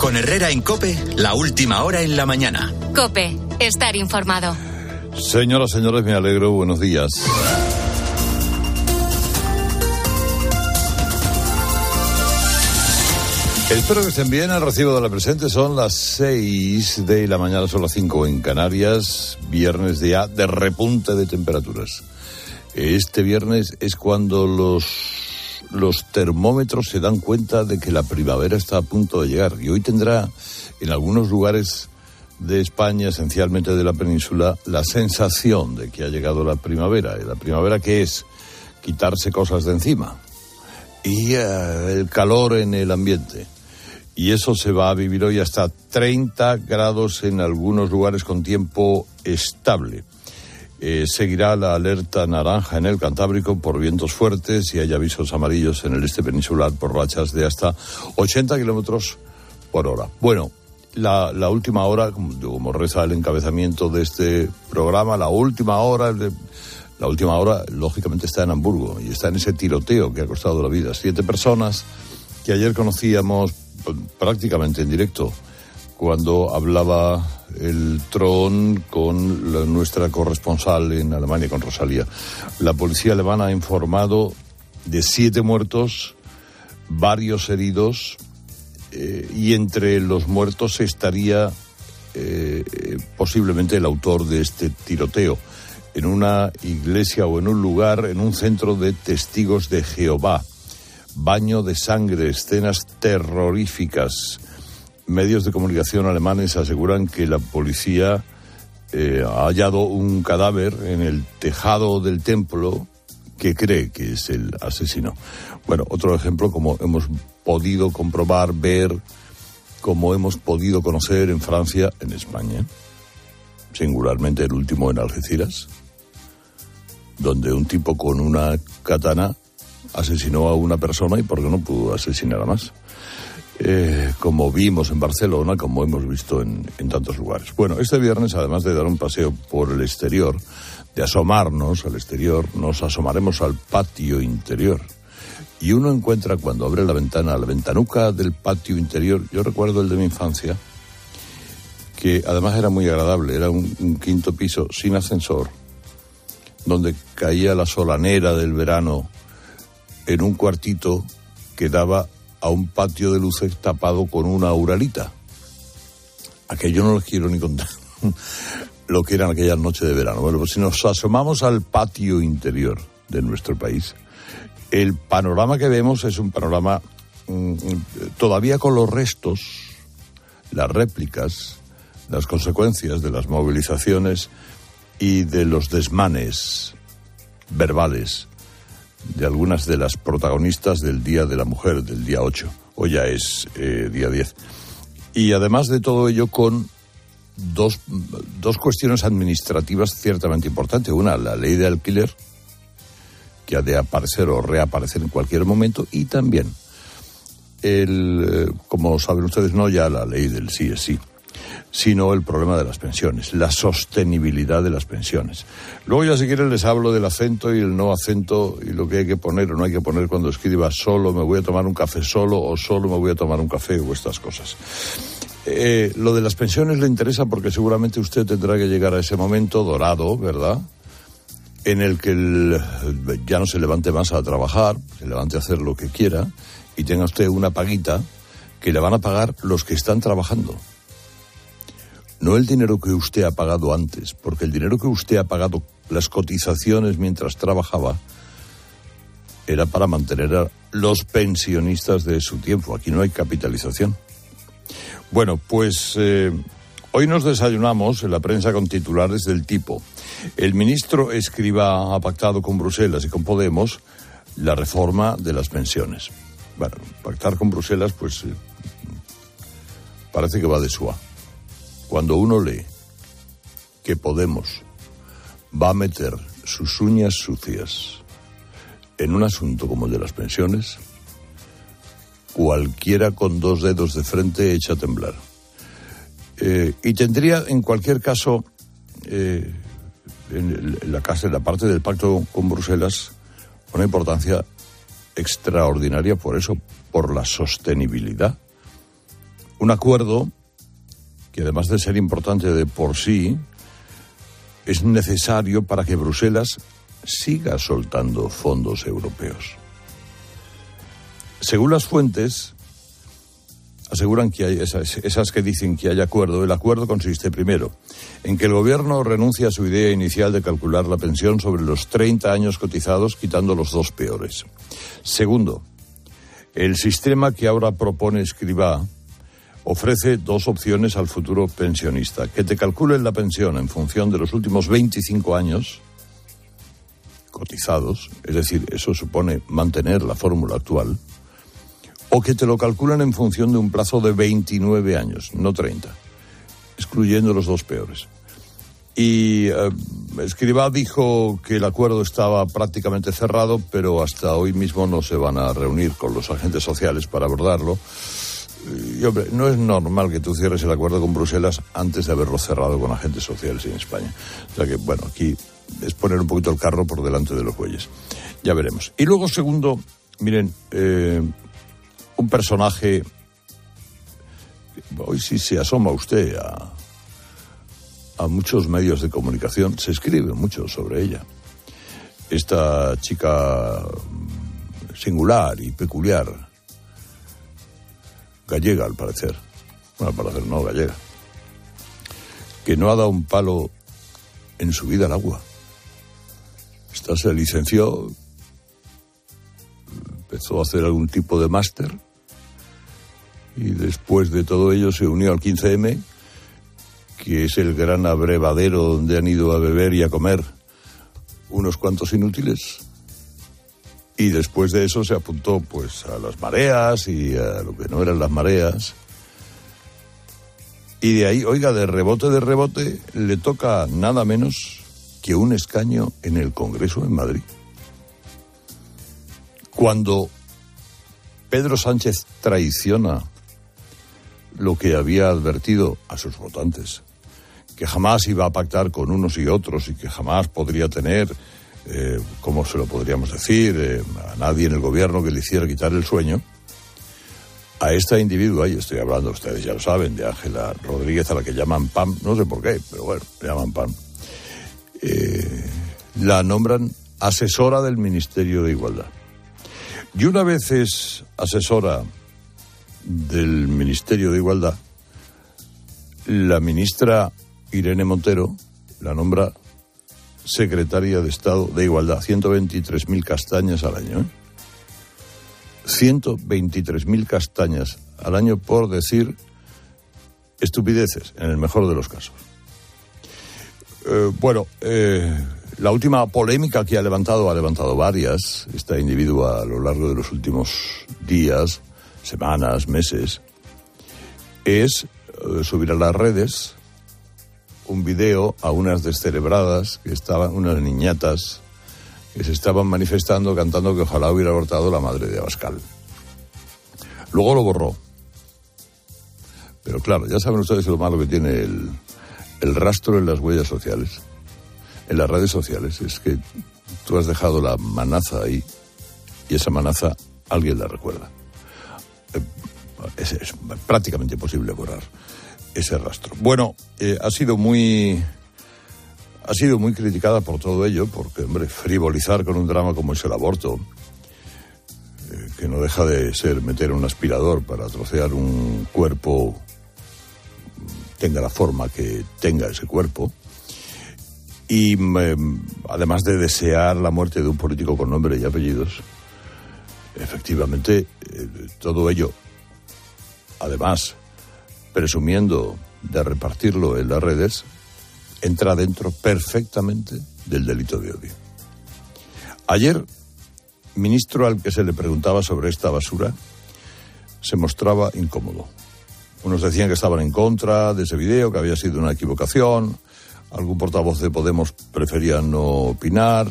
Con Herrera en Cope, la última hora en la mañana. Cope, estar informado. Señoras, señores, me alegro. Buenos días. Espero que estén bien. El recibo de la presente son las 6 de la mañana, son las 5 en Canarias. Viernes día de repunte de temperaturas. Este viernes es cuando los, los termómetros se dan cuenta de que la primavera está a punto de llegar. Y hoy tendrá en algunos lugares de España, esencialmente de la península, la sensación de que ha llegado la primavera. ¿Y la primavera qué es? Quitarse cosas de encima. Y eh, el calor en el ambiente y eso se va a vivir hoy hasta 30 grados en algunos lugares con tiempo estable. Eh, seguirá la alerta naranja en el Cantábrico por vientos fuertes y hay avisos amarillos en el este peninsular por rachas de hasta 80 kilómetros por hora. Bueno, la, última hora, como, reza el encabezamiento de este programa, la última hora, la última hora lógicamente está en Hamburgo y está en ese tiroteo que ha costado la vida. Siete personas que ayer conocíamos prácticamente en directo cuando hablaba el Tron con nuestra corresponsal en Alemania, con Rosalía. La policía alemana ha informado de siete muertos, varios heridos, eh, y entre los muertos estaría eh, posiblemente el autor de este tiroteo en una iglesia o en un lugar, en un centro de testigos de Jehová baño de sangre, escenas terroríficas. Medios de comunicación alemanes aseguran que la policía eh, ha hallado un cadáver en el tejado del templo que cree que es el asesino. Bueno, otro ejemplo, como hemos podido comprobar, ver, como hemos podido conocer en Francia, en España, singularmente el último en Algeciras, donde un tipo con una katana asesinó a una persona y porque no pudo asesinar a más. Eh, como vimos en Barcelona, como hemos visto en, en, tantos lugares. Bueno, este viernes, además de dar un paseo por el exterior, de asomarnos al exterior, nos asomaremos al patio interior. Y uno encuentra cuando abre la ventana, la ventanuca del patio interior, yo recuerdo el de mi infancia, que además era muy agradable, era un, un quinto piso sin ascensor, donde caía la solanera del verano en un cuartito que daba a un patio de luces tapado con una uralita. Aquello no les quiero ni contar lo que eran aquellas noches de verano. Bueno, pues si nos asomamos al patio interior de nuestro país, el panorama que vemos es un panorama mm, todavía con los restos, las réplicas, las consecuencias de las movilizaciones y de los desmanes verbales de algunas de las protagonistas del Día de la Mujer, del día 8. Hoy ya es eh, día 10. Y además de todo ello con dos, dos cuestiones administrativas ciertamente importantes. Una, la ley de alquiler, que ha de aparecer o reaparecer en cualquier momento, y también, el, eh, como saben ustedes, no ya la ley del sí es sí, sino el problema de las pensiones, la sostenibilidad de las pensiones. Luego ya si quieren les hablo del acento y el no acento y lo que hay que poner o no hay que poner cuando escriba solo me voy a tomar un café solo o solo me voy a tomar un café o estas cosas. Eh, lo de las pensiones le interesa porque seguramente usted tendrá que llegar a ese momento dorado, ¿verdad? En el que ya no se levante más a trabajar, se levante a hacer lo que quiera y tenga usted una paguita que le van a pagar los que están trabajando no el dinero que usted ha pagado antes, porque el dinero que usted ha pagado, las cotizaciones mientras trabajaba, era para mantener a los pensionistas de su tiempo. Aquí no hay capitalización. Bueno, pues eh, hoy nos desayunamos en la prensa con titulares del tipo. El ministro Escriba ha pactado con Bruselas y con Podemos la reforma de las pensiones. Bueno, pactar con Bruselas, pues eh, parece que va de suave. Cuando uno lee que Podemos va a meter sus uñas sucias en un asunto como el de las pensiones, cualquiera con dos dedos de frente echa a temblar. Eh, y tendría, en cualquier caso, eh, en la, casa, en la parte del pacto con Bruselas, una importancia extraordinaria por eso, por la sostenibilidad Un acuerdo que además de ser importante de por sí, es necesario para que Bruselas siga soltando fondos europeos. Según las fuentes, aseguran que hay esas, que dicen que hay acuerdo. El acuerdo consiste, primero, en que el gobierno renuncia a su idea inicial de calcular la pensión sobre los 30 años cotizados, quitando los dos peores. Segundo, el sistema que ahora propone Escribá ofrece dos opciones al futuro pensionista. Que te calculen la pensión en función de los últimos 25 años cotizados, es decir, eso supone mantener la fórmula actual, o que te lo calculen en función de un plazo de 29 años, no 30, excluyendo los dos peores. Y eh, Escribá dijo que el acuerdo estaba prácticamente cerrado, pero hasta hoy mismo no se van a reunir con los agentes sociales para abordarlo. Hombre, no es normal que tú cierres el acuerdo con Bruselas antes de haberlo cerrado con agentes sociales en España. O sea que, bueno, aquí es poner un poquito el carro por delante de los bueyes. Ya veremos. Y luego, segundo, miren, eh, un personaje. Hoy sí se asoma usted a, a muchos medios de comunicación, se escribe mucho sobre ella. Esta chica singular y peculiar, gallega al parecer, bueno, al parecer no, gallega, que no ha dado un palo en su vida al agua. Esta se licenció, empezó a hacer algún tipo de máster y después de todo ello se unió al 15M, que es el gran abrevadero donde han ido a beber y a comer unos cuantos inútiles. Y después de eso se apuntó pues a las mareas y a lo que no eran las mareas. Y de ahí, oiga, de rebote de rebote, le toca nada menos que un escaño en el Congreso en Madrid. Cuando Pedro Sánchez traiciona lo que había advertido a sus votantes, que jamás iba a pactar con unos y otros y que jamás podría tener, eh, ¿cómo se lo podríamos decir?, eh, a nadie en el gobierno que le hiciera quitar el sueño, a esta individua, y estoy hablando, ustedes ya lo saben, de Ángela Rodríguez, a la que llaman PAM, no sé por qué, pero bueno, le llaman PAM, eh, la nombran asesora del Ministerio de Igualdad. Y una vez es asesora del Ministerio de Igualdad, la ministra Irene Montero la nombra secretaria de Estado de Igualdad. 123.000 castañas al año. ¿eh? 123.000 castañas al año por decir estupideces, en el mejor de los casos. Eh, bueno, eh, la última polémica que ha levantado, ha levantado varias, esta individua a lo largo de los últimos días, semanas, meses, es eh, subir a las redes un video a unas descerebradas que estaban, unas niñatas que se estaban manifestando cantando que ojalá hubiera abortado la madre de Abascal. Luego lo borró. Pero claro, ya saben ustedes lo malo que tiene el, el rastro en las huellas sociales, en las redes sociales. Es que tú has dejado la manaza ahí y esa manaza alguien la recuerda. Eh, es, es prácticamente imposible borrar ese rastro. Bueno, eh, ha sido muy ha sido muy criticada por todo ello, porque, hombre, frivolizar con un drama como es el aborto, eh, que no deja de ser meter un aspirador para trocear un cuerpo, tenga la forma que tenga ese cuerpo, y eh, además de desear la muerte de un político con nombre y apellidos, efectivamente, eh, todo ello, además, presumiendo de repartirlo en las redes, entra dentro perfectamente del delito de odio. Ayer, ministro al que se le preguntaba sobre esta basura, se mostraba incómodo. Unos decían que estaban en contra de ese video, que había sido una equivocación. Algún portavoz de Podemos prefería no opinar,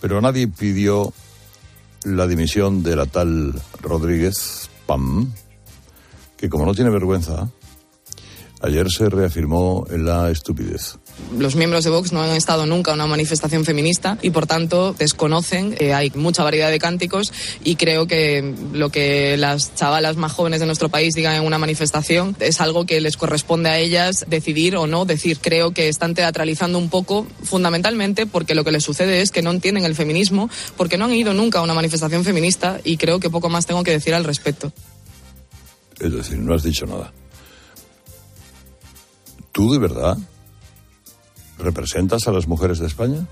pero nadie pidió la dimisión de la tal Rodríguez Pam, que como no tiene vergüenza, Ayer se reafirmó en la estupidez. Los miembros de Vox no han estado nunca en una manifestación feminista y por tanto desconocen que hay mucha variedad de cánticos y creo que lo que las chavalas más jóvenes de nuestro país digan en una manifestación es algo que les corresponde a ellas decidir o no decir. Creo que están teatralizando un poco fundamentalmente porque lo que les sucede es que no entienden el feminismo porque no han ido nunca a una manifestación feminista y creo que poco más tengo que decir al respecto. Es decir, no has dicho nada. ¿Tú de verdad representas a las mujeres de España?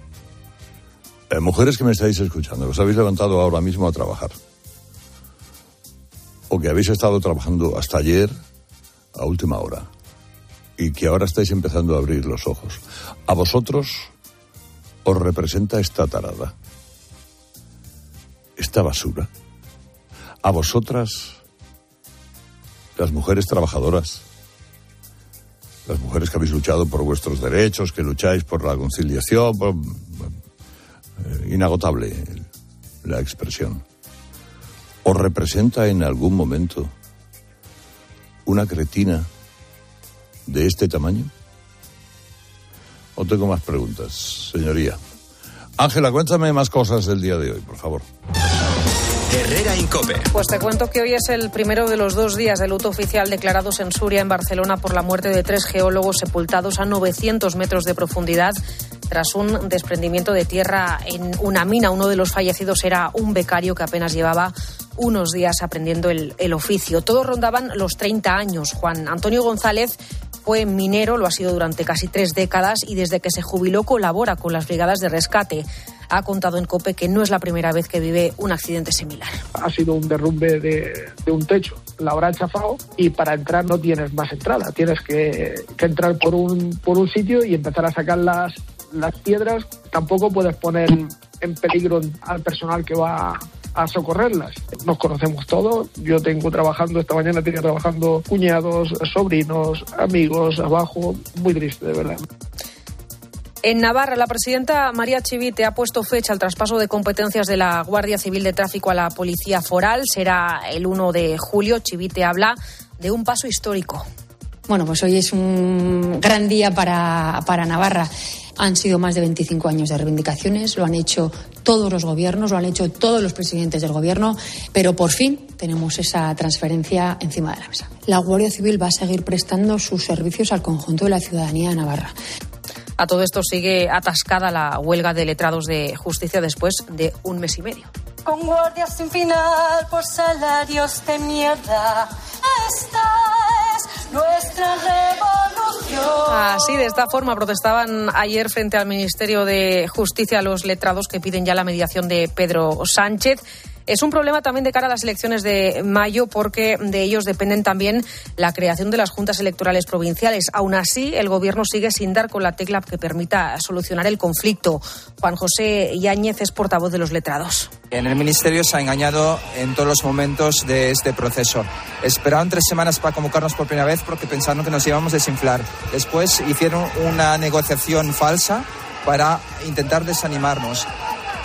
Eh, mujeres que me estáis escuchando, os habéis levantado ahora mismo a trabajar. O que habéis estado trabajando hasta ayer a última hora. Y que ahora estáis empezando a abrir los ojos. A vosotros os representa esta tarada. Esta basura. A vosotras, las mujeres trabajadoras las mujeres que habéis luchado por vuestros derechos, que lucháis por la conciliación, eh, inagotable la expresión. ¿Os representa en algún momento una cretina de este tamaño? O tengo más preguntas, señoría. Ángela, cuéntame más cosas del día de hoy, por favor. Herrera Incope. Pues te cuento que hoy es el primero de los dos días de luto oficial declarados en Suria, en Barcelona, por la muerte de tres geólogos sepultados a 900 metros de profundidad tras un desprendimiento de tierra en una mina. Uno de los fallecidos era un becario que apenas llevaba unos días aprendiendo el, el, oficio. Todos rondaban los 30 años. Juan Antonio González fue minero, lo ha sido durante casi tres décadas y desde que se jubiló colabora con las brigadas de rescate ha contado en COPE que no es la primera vez que vive un accidente similar. Ha sido un derrumbe de, un techo, la habrá chafado y para entrar no tienes más entrada, tienes que, que entrar por un, por un sitio y empezar a sacar las, las piedras. Tampoco puedes poner en peligro al personal que va a socorrerlas. Nos conocemos todos. Yo tengo trabajando, esta mañana tenía trabajando cuñados, sobrinos, amigos, abajo. Muy triste, de verdad. En Navarra, la presidenta María Chivite ha puesto fecha al traspaso de competencias de la Guardia Civil de Tráfico a la Policía Foral. Será el 1 de julio. Chivite habla de un paso histórico. Bueno, pues hoy es un gran día para, para Navarra. Han sido más de 25 años de reivindicaciones, lo han hecho todos los gobiernos, lo han hecho todos los presidentes del gobierno, pero por fin tenemos esa transferencia encima de la mesa. La Guardia Civil va a seguir prestando sus servicios al conjunto de la ciudadanía de Navarra. A todo esto sigue atascada la huelga de letrados de justicia después de un mes y medio. Con guardias sin final por salarios de mierda. Esta es nuestra revolución. Así, de esta forma, protestaban ayer frente al Ministerio de Justicia los letrados que piden ya la mediación de Pedro Sánchez. Es un problema también de cara a las elecciones de mayo porque de ellos dependen también la creación de las juntas electorales provinciales. Aún así, el Gobierno sigue sin dar con la tecla que permita solucionar el conflicto. Juan José Yáñez es portavoz de los letrados. En el Ministerio se ha engañado en todos los momentos de este proceso. Esperaron tres semanas para convocarnos por primera vez porque pensaron que nos íbamos a desinflar. Después hicieron una negociación falsa para intentar desanimarnos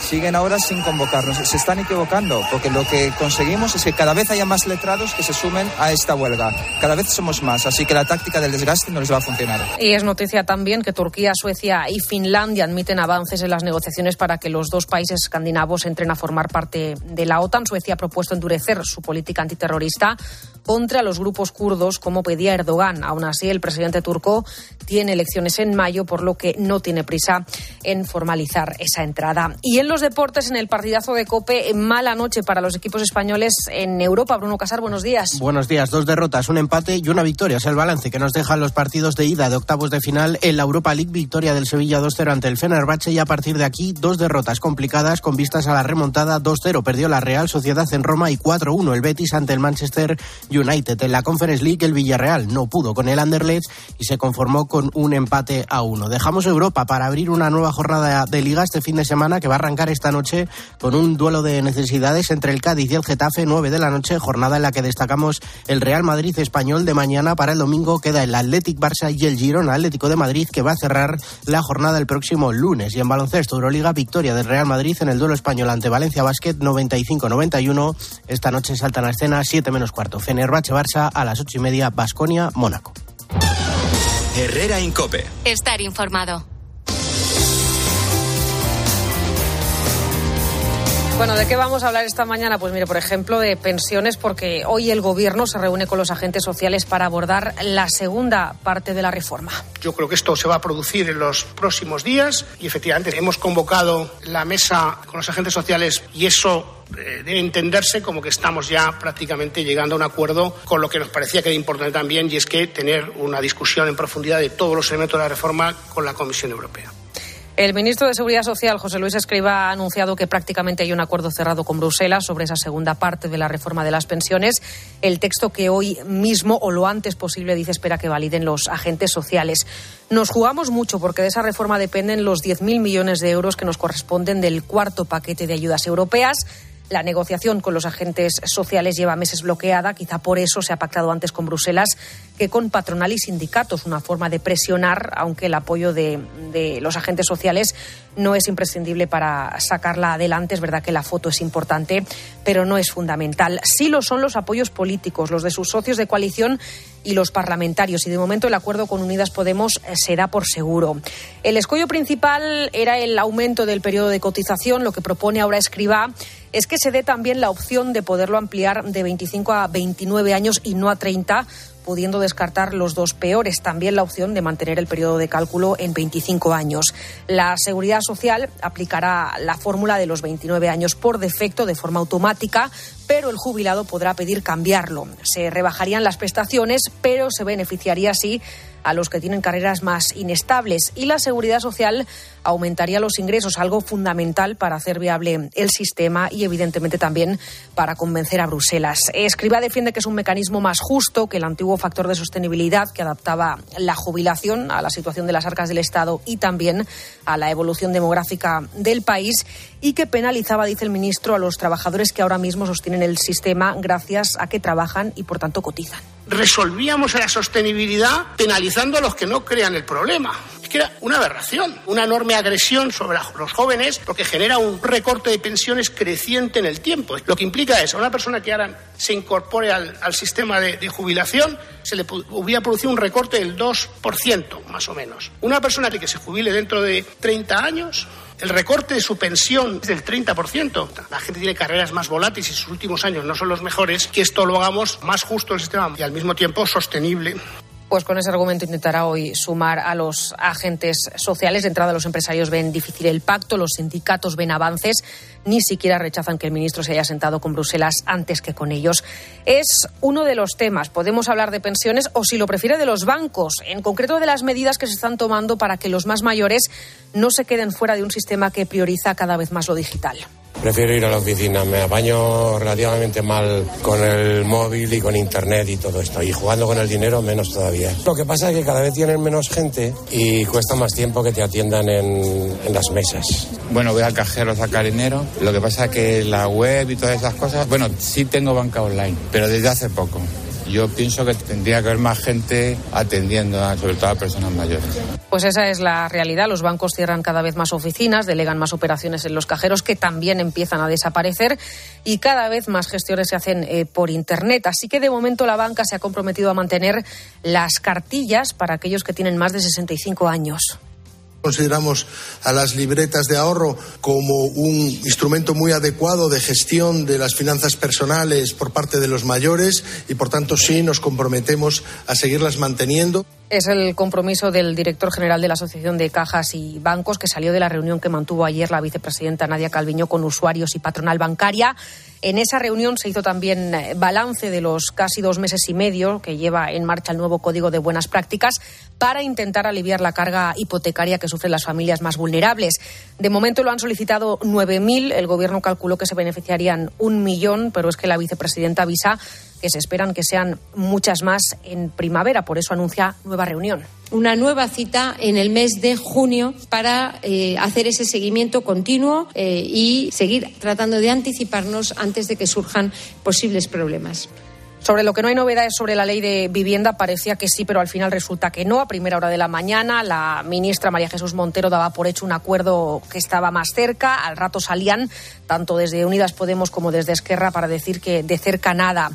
siguen ahora sin convocarnos. Se están equivocando, porque lo que conseguimos es que cada vez haya más letrados que se sumen a esta huelga. Cada vez somos más, así que la táctica del desgaste no les va a funcionar. Y es noticia también que Turquía, Suecia y Finlandia admiten avances en las negociaciones para que los dos países escandinavos entren a formar parte de la OTAN. Suecia ha propuesto endurecer su política antiterrorista contra los grupos kurdos, como pedía Erdogan. Aún así, el presidente turco tiene elecciones en mayo, por lo que no tiene prisa en formalizar esa entrada. Y en los deportes, en el partidazo de Cope, mala noche para los equipos españoles en Europa. Bruno Casar, buenos días. Buenos días. Dos derrotas, un empate y una victoria. Es el balance que nos dejan los partidos de ida de octavos de final en la Europa League. Victoria del Sevilla 2-0 ante el Fenerbahce y a partir de aquí dos derrotas complicadas con vistas a la remontada. 2-0 perdió la Real Sociedad en Roma y 4-1 el Betis ante el Manchester United. En la Conference League el Villarreal no pudo con el Anderlecht y se conformó con un empate a uno. Dejamos Europa para abrir una nueva jornada de liga este fin de semana que va a arrancar esta noche con un duelo de necesidades entre el Cádiz y el Getafe, 9 de la noche, jornada en la que destacamos el Real Madrid español de mañana. Para el domingo queda el Athletic Barça y el Girona Atlético de Madrid que va a cerrar la jornada el próximo lunes. Y en baloncesto Euroliga, victoria del Real Madrid en el duelo español ante Valencia Basket 95-91. Esta noche saltan a escena 7 menos cuarto. Fenerbahce Barça a las 8 y media, Basconia, Mónaco. Herrera Incope. Estar informado. Bueno, ¿de qué vamos a hablar esta mañana? Pues mire, por ejemplo, de pensiones, porque hoy el Gobierno se reúne con los agentes sociales para abordar la segunda parte de la reforma. Yo creo que esto se va a producir en los próximos días y efectivamente hemos convocado la mesa con los agentes sociales y eso eh, debe entenderse como que estamos ya prácticamente llegando a un acuerdo con lo que nos parecía que era importante también y es que tener una discusión en profundidad de todos los elementos de la reforma con la Comisión Europea. El ministro de Seguridad Social, José Luis Escriba, ha anunciado que prácticamente hay un acuerdo cerrado con Bruselas sobre esa segunda parte de la reforma de las pensiones. El texto que hoy mismo o lo antes posible dice espera que validen los agentes sociales. Nos jugamos mucho porque de esa reforma dependen los 10.000 millones de euros que nos corresponden del cuarto paquete de ayudas europeas. La negociación con los agentes sociales lleva meses bloqueada. Quizá por eso se ha pactado antes con Bruselas que con patronal y sindicatos, una forma de presionar, aunque el apoyo de, los agentes sociales no es imprescindible para sacarla adelante. Es verdad que la foto es importante, pero no es fundamental. Sí lo son los apoyos políticos, los de sus socios de coalición y los parlamentarios. Y de momento el acuerdo con Unidas Podemos se da por seguro. El escollo principal era el aumento del periodo de cotización. Lo que propone ahora Escribá es que se dé también la opción de poderlo ampliar de 25 a 29 años y no a 30 pudiendo descartar los dos peores. También la opción de mantener el periodo de cálculo en 25 años. La Seguridad Social aplicará la fórmula de los 29 años por defecto de forma automática, pero el jubilado podrá pedir cambiarlo. Se rebajarían las prestaciones, pero se beneficiaría así a los que tienen carreras más inestables y la seguridad social aumentaría los ingresos, algo fundamental para hacer viable el sistema y evidentemente también para convencer a Bruselas. Escriba defiende que es un mecanismo más justo que el antiguo factor de sostenibilidad que adaptaba la jubilación a la situación de las arcas del Estado y también a la evolución demográfica del país y que penalizaba, dice el ministro, a los trabajadores que ahora mismo sostienen el sistema gracias a que trabajan y por tanto cotizan. Resolvíamos la sostenibilidad penalizando a los que no crean el problema. Que era una aberración, una enorme agresión sobre los jóvenes porque genera un recorte de pensiones creciente en el tiempo. Lo que implica es a una persona que ahora se incorpore al, al sistema de, de, jubilación, se le hubiera producido un recorte del 2%, más o menos. Una persona que se jubile dentro de 30 años el recorte de su pensión es del 30%. La gente tiene carreras más volátiles y sus últimos años no son los mejores. Que esto lo hagamos más justo el sistema y al mismo tiempo sostenible. Pues con ese argumento intentará hoy sumar a los agentes sociales. De entrada, los empresarios ven difícil el pacto, los sindicatos ven avances, ni siquiera rechazan que el ministro se haya sentado con Bruselas antes que con ellos. Es uno de los temas. Podemos hablar de pensiones o, si lo prefiere, de los bancos, en concreto de las medidas que se están tomando para que los más mayores no se queden fuera de un sistema que prioriza cada vez más lo digital. Prefiero ir a la oficina, me apaño relativamente mal con el móvil y con internet y todo esto. Y jugando con el dinero menos todavía. Lo que pasa es que cada vez tienen menos gente y cuesta más tiempo que te atiendan en, en las mesas. Bueno, voy al cajero a sacar dinero. Lo que pasa es que la web y todas esas cosas, bueno, sí tengo banca online, pero desde hace poco. Yo pienso que tendría que haber más gente atendiendo, a, sobre todo a personas mayores. Pues esa es la realidad. Los bancos cierran cada vez más oficinas, delegan más operaciones en los cajeros que también empiezan a desaparecer y cada vez más gestiones se hacen eh, por Internet. Así que de momento la banca se ha comprometido a mantener las cartillas para aquellos que tienen más de 65 años. Consideramos a las libretas de ahorro como un instrumento muy adecuado de gestión de las finanzas personales por parte de los mayores y, por tanto, sí nos comprometemos a seguirlas manteniendo. Es el compromiso del director general de la Asociación de Cajas y Bancos que salió de la reunión que mantuvo ayer la vicepresidenta Nadia Calviño con usuarios y patronal bancaria. En esa reunión se hizo también balance de los casi dos meses y medio que lleva en marcha el nuevo Código de Buenas Prácticas para intentar aliviar la carga hipotecaria que sufren las familias más vulnerables. De momento lo han solicitado 9.000. El Gobierno calculó que se beneficiarían un millón, pero es que la vicepresidenta avisa que se esperan que sean muchas más en primavera. Por eso anuncia nueva reunión. Una nueva cita en el mes de junio para eh, hacer ese seguimiento continuo eh, y seguir tratando de anticiparnos antes de que surjan posibles problemas. Sobre lo que no hay novedades sobre la ley de vivienda, parecía que sí, pero al final resulta que no. A primera hora de la mañana, la ministra María Jesús Montero daba por hecho un acuerdo que estaba más cerca. Al rato salían, tanto desde Unidas Podemos como desde Esquerra, para decir que de cerca nada.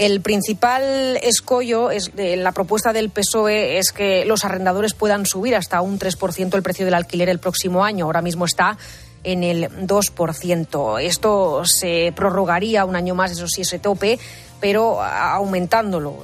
El principal escollo es la propuesta del PSOE es que los arrendadores puedan subir hasta un 3% el precio del alquiler el próximo año. Ahora mismo está en el 2%. Esto se prorrogaría un año más, eso sí, ese tope, pero aumentándolo.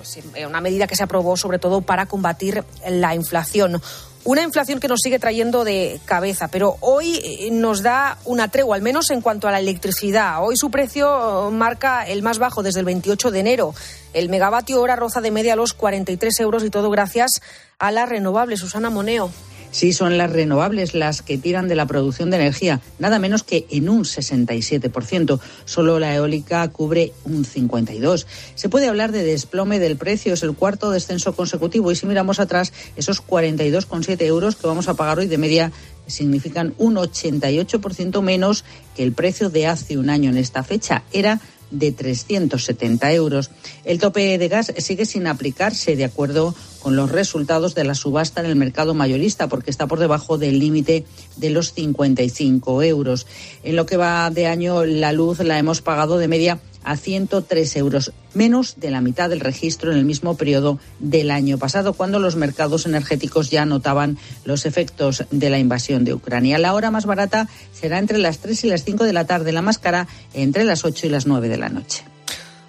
Una medida que se aprobó sobre todo para combatir la inflación. Una inflación que nos sigue trayendo de cabeza, pero hoy eh, nos da una tregua, al menos en cuanto a la electricidad. Hoy su precio marca el más bajo desde el 28 de enero. El megavatio hora roza de media los 43 euros y todo gracias a la renovable. Susana Moneo. Sí, son las renovables las que tiran de la producción de energía, nada menos que en un 67%. Solo la eólica cubre un 52%. Se puede hablar de desplome del precio, es el cuarto descenso consecutivo. Y si miramos atrás, esos 42,7 euros que vamos a pagar hoy de media significan un 88% menos que el precio de hace un año en esta fecha. Era de 370 euros. El tope de gas sigue sin aplicarse de acuerdo con los resultados de la subasta en el mercado mayorista porque está por debajo del límite de los 55 euros. En lo que va de año, la luz la hemos pagado de media a 103 euros, menos de la mitad del registro en el mismo periodo del año pasado, cuando los mercados energéticos ya notaban los efectos de la invasión de Ucrania. La hora más barata será entre las 3 y las 5 de la tarde, la más cara entre las 8 y las 9 de la noche.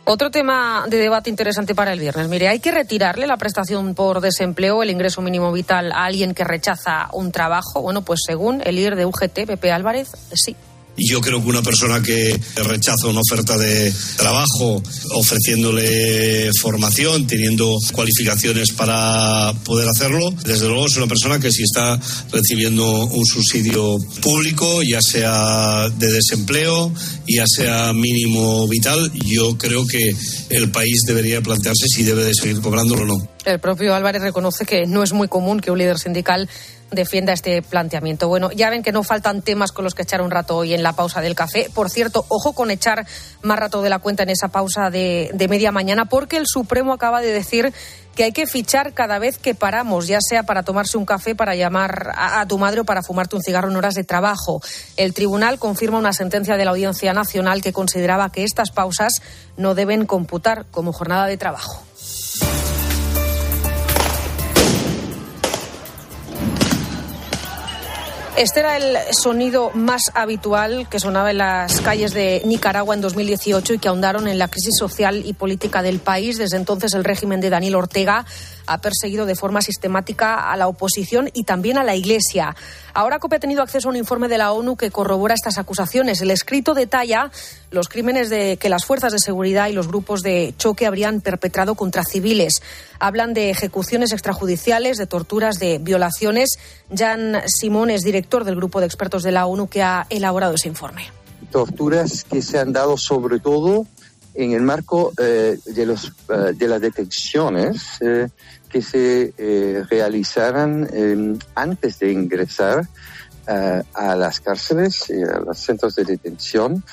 Otro tema de debate interesante para el viernes. Mire, ¿hay que retirarle la prestación por desempleo, el ingreso mínimo vital a alguien que rechaza un trabajo? Bueno, pues según el líder de UGT, Pepe Álvarez, sí. Yo creo que una persona que rechaza una oferta de trabajo ofreciéndole formación, teniendo cualificaciones para poder hacerlo, desde luego es una persona que si está recibiendo un subsidio público, ya sea de desempleo, ya sea mínimo vital, yo creo que el país debería plantearse si debe de seguir cobrándolo o no. El propio Álvarez reconoce que no es muy común que un líder sindical defienda este planteamiento. Bueno, ya ven que no faltan temas con los que echar un rato hoy en la pausa del café. Por cierto, ojo con echar más rato de la cuenta en esa pausa de, media mañana, porque el Supremo acaba de decir que hay que fichar cada vez que paramos, ya sea para tomarse un café, para llamar a, a, tu madre o para fumarte un cigarro en horas de trabajo. El tribunal confirma una sentencia de la Audiencia Nacional que consideraba que estas pausas no deben computar como jornada de trabajo. Este era el sonido más habitual que sonaba en las calles de Nicaragua en 2018 y que ahondaron en la crisis social y política del país. Desde entonces el régimen de Daniel Ortega ha perseguido de forma sistemática a la oposición y también a la Iglesia. Ahora COPE ha tenido acceso a un informe de la ONU que corrobora estas acusaciones. El escrito detalla los crímenes de que las fuerzas de seguridad y los grupos de choque habrían perpetrado contra civiles. Hablan de ejecuciones extrajudiciales, de torturas, de violaciones. Jan Simón es director del grupo de expertos de la ONU que ha elaborado ese informe. Torturas que se han dado sobre todo en el marco eh, de, los, eh, de las detenciones eh, que se eh, realizaran eh, antes de ingresar uh, a las cárceles y a los centros de detención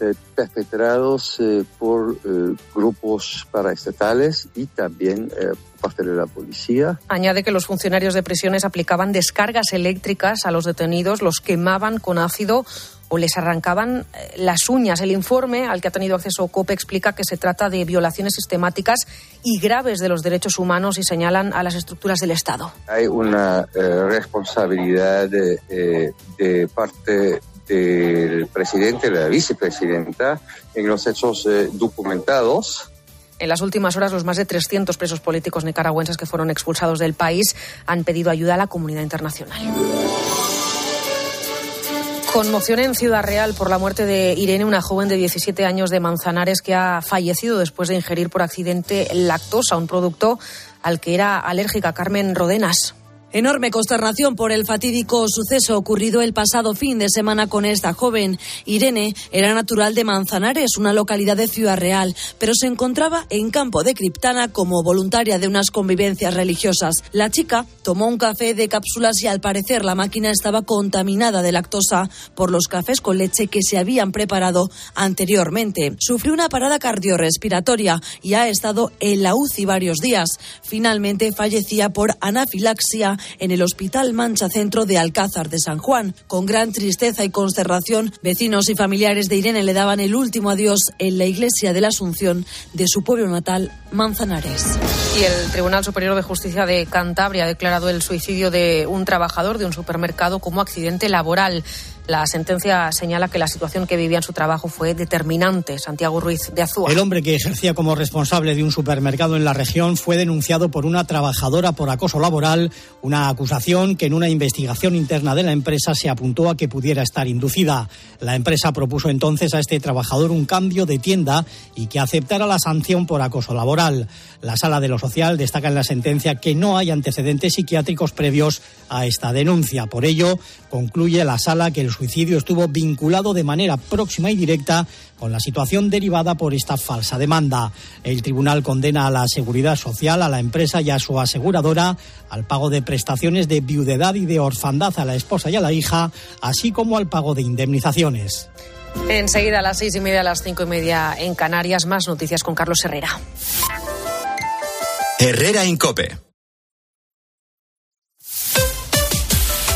eh, perpetrados por grupos paraestatales y también por parte de la policía. Añade que los funcionarios de prisiones aplicaban descargas eléctricas a los detenidos, los quemaban con ácido o les arrancaban eh, las uñas. El informe al que ha tenido acceso COPE explica que se trata de violaciones sistemáticas y graves de los derechos humanos y señalan a las estructuras del Estado. Hay una eh, responsabilidad de, eh, de, parte del presidente, de la vicepresidenta, en los hechos eh, documentados. En las últimas horas, los más de 300 presos políticos nicaragüenses que fueron expulsados del país han pedido ayuda a la comunidad internacional. Conmoción en Ciudad Real por la muerte de Irene, una joven de 17 años de Manzanares que ha fallecido después de ingerir por accidente lactosa, un producto al que era alérgica Carmen Rodenas. Enorme consternación por el fatídico suceso ocurrido el pasado fin de semana con esta joven. Irene era natural de Manzanares, una localidad de Ciudad Real, pero se encontraba en campo de Criptana como voluntaria de unas convivencias religiosas. La chica tomó un café de cápsulas y al parecer la máquina estaba contaminada de lactosa por los cafés con leche que se habían preparado anteriormente. Sufrió una parada cardiorrespiratoria y ha estado en la UCI varios días. Finalmente fallecía por anafilaxia en el Hospital Mancha Centro de Alcázar de San Juan. Con gran tristeza y consternación, vecinos y familiares de Irene le daban el último adiós en la iglesia de la Asunción de su pueblo natal, Manzanares. Y el Tribunal Superior de Justicia de Cantabria ha declarado el suicidio de un trabajador de un supermercado como accidente laboral. La sentencia señala que la situación que vivía en su trabajo fue determinante. Santiago Ruiz de Azúa. El hombre que ejercía como responsable de un supermercado en la región fue denunciado por una trabajadora por acoso laboral, una acusación que en una investigación interna de la empresa se apuntó a que pudiera estar inducida. La empresa propuso entonces a este trabajador un cambio de tienda y que aceptara la sanción por acoso laboral. La sala de lo social destaca en la sentencia que no hay antecedentes psiquiátricos previos a esta denuncia. Por ello, concluye la sala que el suicidio estuvo vinculado de manera próxima y directa con la situación derivada por esta falsa demanda. El tribunal condena a la seguridad social, a la empresa y a su aseguradora al pago de prestaciones de viudedad y de orfandad a la esposa y a la hija, así como al pago de indemnizaciones. Enseguida a las seis y media, a las cinco y media en Canarias, más noticias con Carlos Herrera. Herrera Incope.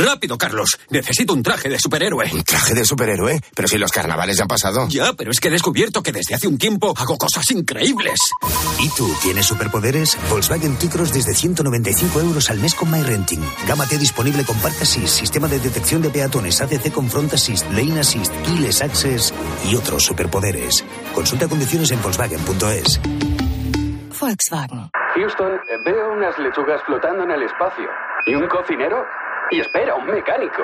Rápido, Carlos. Necesito un traje de superhéroe. ¿Un traje de superhéroe? Pero si los carnavales ya han pasado. Ya, pero es que he descubierto que desde hace un tiempo hago cosas increíbles. ¿Y tú tienes superpoderes? Volkswagen T-Cross desde 195 euros al mes con MyRenting. Gama T disponible con Park Assist, sistema de detección de peatones, ACC con Front Assist, Lane Assist, Keyless Access y otros superpoderes. Consulta condiciones en Volkswagen.es. Volkswagen. Houston, veo unas lechugas flotando en el espacio. ¿Y un cocinero? Y espera, un mecánico.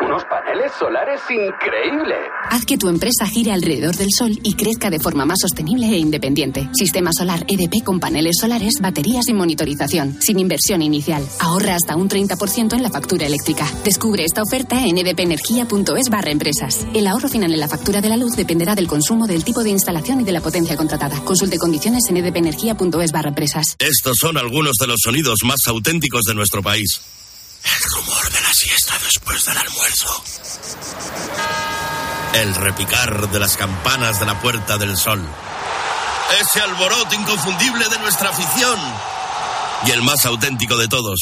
Unos paneles solares increíbles. Haz que tu empresa gire alrededor del sol y crezca de forma más sostenible e independiente. Sistema solar EDP con paneles solares, baterías y monitorización, sin inversión inicial. Ahorra hasta un 30% en la factura eléctrica. Descubre esta oferta en edpenergia.es barra empresas. El ahorro final en la factura de la luz dependerá del consumo, del tipo de instalación y de la potencia contratada. Consulte condiciones en edpenergia.es barra empresas. Estos son algunos de los sonidos más auténticos de nuestro país. El rumor de la siesta después del almuerzo. El repicar de las campanas de la Puerta del Sol. Ese alboroto inconfundible de nuestra afición. Y el más auténtico de todos.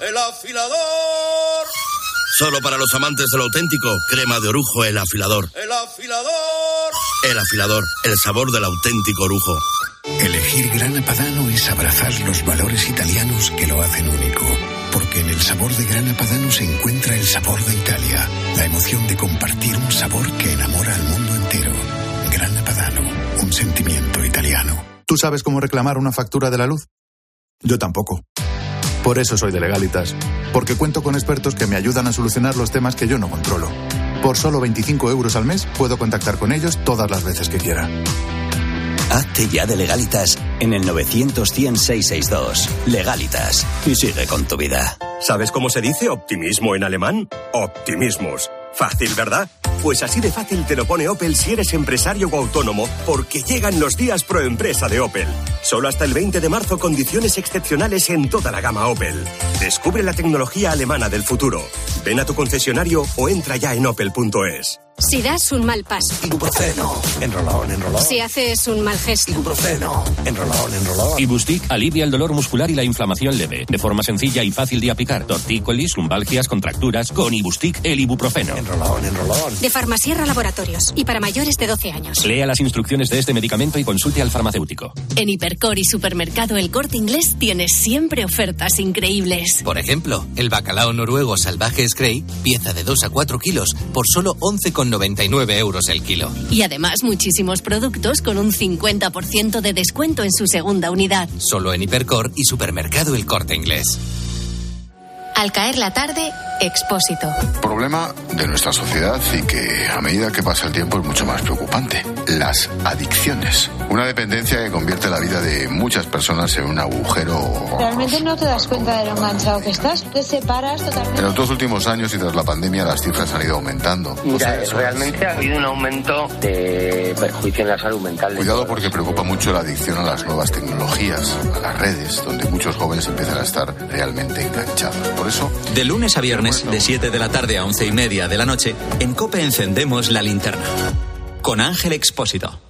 El afilador. Solo para los amantes del auténtico, crema de orujo, el afilador. El afilador. El afilador, el sabor del auténtico orujo. Elegir Grana Padano es abrazar los valores italianos que lo hacen único. Porque en el sabor de Grana Padano se encuentra el sabor de Italia, la emoción de compartir un sabor que enamora al mundo entero. Grana Padano, un sentimiento italiano. ¿Tú sabes cómo reclamar una factura de la luz? Yo tampoco. Por eso soy de Legalitas, porque cuento con expertos que me ayudan a solucionar los temas que yo no controlo. Por solo 25 euros al mes puedo contactar con ellos todas las veces que quiera. Hazte ya de legalitas en el 900 Legalitas. Y sigue con tu vida. ¿Sabes cómo se dice optimismo en alemán? Optimismus. Fácil, ¿verdad? Pues así de fácil te lo pone Opel si eres empresario o autónomo, porque llegan los días pro empresa de Opel. Solo hasta el 20 de marzo condiciones excepcionales en toda la gama Opel. Descubre la tecnología alemana del futuro. Ven a tu concesionario o entra ya en opel.es. Si das un mal paso. Ibuprofeno. Enrolón, enrolón. Si haces un mal gesto. Ibuprofeno. Enrolón, enrolón. Ibustic alivia el dolor muscular y la inflamación leve. De forma sencilla y fácil de aplicar. Tortícolis, lumbalgias, contracturas. Con Ibustic, el ibuprofeno. Enrolón, enrolón. De Farmasierra Laboratorios. Y para mayores de 12 años. Lea las instrucciones de este medicamento y consulte al farmacéutico. En Hipercor y Supermercado El Corte Inglés tienes siempre ofertas increíbles. Por ejemplo, el bacalao noruego salvaje Scray, pieza de 2 a 4 kilos, por solo 11,99 euros el kilo. Y además muchísimos productos con un 50% de descuento en su segunda unidad. Solo en Hipercor y Supermercado El Corte Inglés. Al caer la tarde, Expósito. Problema de nuestra sociedad y que a medida que pasa el tiempo es mucho más preocupante. Las adicciones. Una dependencia que convierte la vida de muchas personas en un agujero. Realmente no te das cuenta de lo enganchado que estás. Te separas totalmente. En los dos últimos años y tras la pandemia las cifras han ido aumentando. Mira, realmente ha habido un aumento de perjuicio en la salud mental. Cuidado porque preocupa mucho la adicción a las nuevas tecnologías, a las redes, donde muchos jóvenes empiezan a estar realmente enganchados. Por eso... De lunes a viernes, de 7 de la tarde a 11 y media de la noche, en COPE encendemos la linterna. Con Ángel Expósito.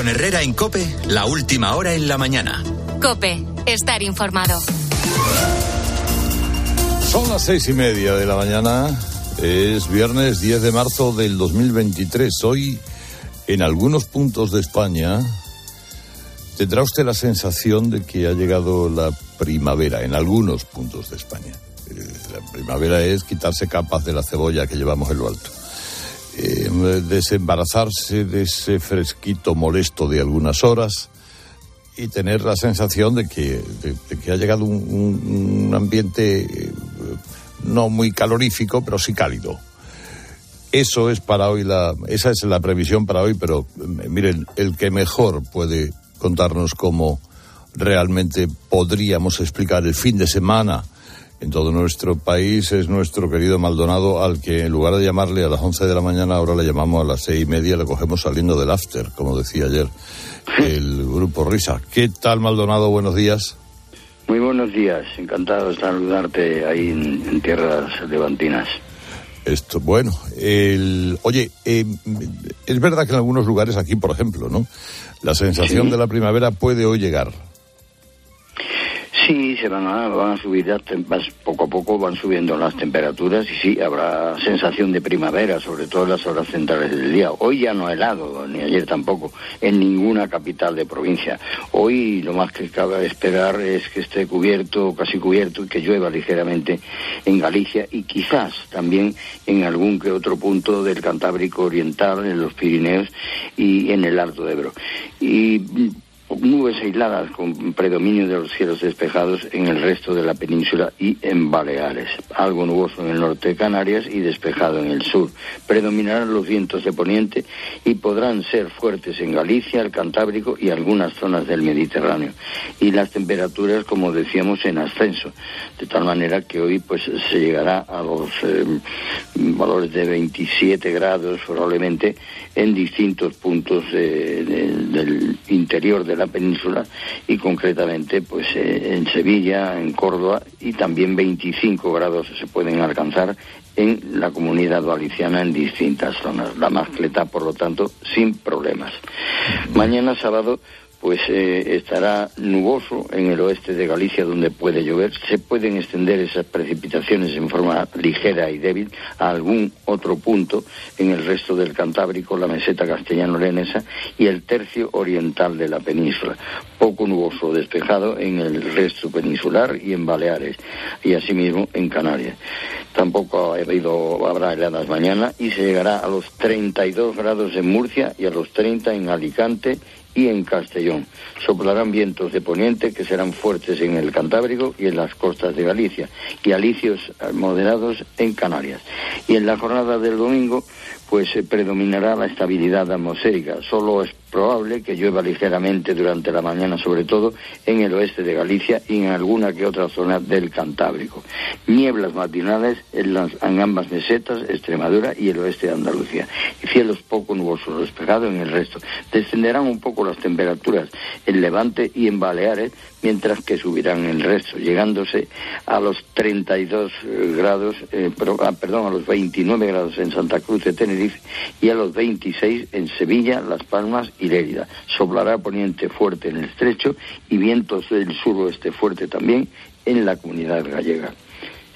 Con Herrera en Cope, la última hora en la mañana. Cope, estar informado. Son las seis y media de la mañana. Es viernes 10 de marzo del 2023. Hoy, en algunos puntos de España, tendrá usted la sensación de que ha llegado la primavera, en algunos puntos de España. Eh, La primavera es quitarse capas de la cebolla que llevamos en lo alto. Eh, desembarazarse de ese fresquito molesto de algunas horas y tener la sensación de que, de- que ha llegado un ambiente eh, no muy calorífico, pero sí cálido. Eso es para hoy la, esa es la previsión para hoy, pero eh, miren, el que mejor puede contarnos cómo realmente podríamos explicar el fin de semana en todo nuestro país es nuestro querido Maldonado, al que en lugar de llamarle a las 11 de la mañana, ahora le llamamos a las seis y media, le cogemos saliendo del after, como decía ayer el grupo Risa. ¿Qué tal, Maldonado? Buenos días. Muy buenos días, encantado de saludarte ahí en, en tierras levantinas. Esto, bueno, el, oye, eh, es verdad que en algunos lugares aquí, por ejemplo, ¿no? La sensación Sí. de la primavera puede hoy llegar. Sí, se van a, van a subir, las poco a poco van subiendo las temperaturas y sí, habrá sensación de primavera, sobre todo en las horas centrales del día. Hoy ya no ha helado, ni ayer tampoco, en ninguna capital de provincia. Hoy lo más que cabe esperar es que esté cubierto, casi cubierto, y que llueva ligeramente en Galicia y quizás también en algún que otro punto del Cantábrico Oriental, en los Pirineos y en el Alto Ebro. Y nubes aisladas con predominio de los cielos despejados en el resto de la península y en Baleares. Algo nuboso en el norte de Canarias y despejado en el sur. Predominarán los vientos de poniente y podrán ser fuertes en Galicia, el Cantábrico y algunas zonas del Mediterráneo. Y las temperaturas, como decíamos, en ascenso. De tal manera que hoy pues se llegará a los eh, valores de 27 grados probablemente en distintos puntos de- de- del interior de la península y concretamente pues eh, en Sevilla, en Córdoba y también 25 grados se pueden alcanzar en la comunidad valenciana en distintas zonas. La mascleta, por lo tanto, sin problemas. Mañana sábado pues eh, estará nuboso en el oeste de Galicia donde puede llover. Se pueden extender esas precipitaciones en forma ligera y débil a algún otro punto en el resto del Cantábrico, la meseta castellano-leonesa y el tercio oriental de la península. Poco nuboso despejado en el resto peninsular y en Baleares y asimismo en Canarias. Tampoco ha habido, habrá heladas mañana y se llegará a los 32 grados en Murcia y a los 30 en Alicante y en Castellón. Soplarán vientos de poniente que serán fuertes en el Cantábrico y en las costas de Galicia y alicios moderados en Canarias. Y en la jornada del domingo pues eh, predominará la estabilidad atmosférica. Solo probable que llueva ligeramente durante la mañana, sobre todo en el oeste de Galicia y en alguna que otra zona del Cantábrico. Nieblas matinales en, las, en ambas mesetas, Extremadura y el oeste de Andalucía. Y cielos poco nubosos despejados en el resto. Descenderán un poco las temperaturas en Levante y en Baleares, mientras que subirán el resto, llegándose a los 32 eh, grados, eh, ah, perdón, a los 29 grados en Santa Cruz de Tenerife y a los 26 en Sevilla, Las Palmas y Lérida. Soplará poniente fuerte en el estrecho y vientos del suroeste fuerte también en la comunidad gallega.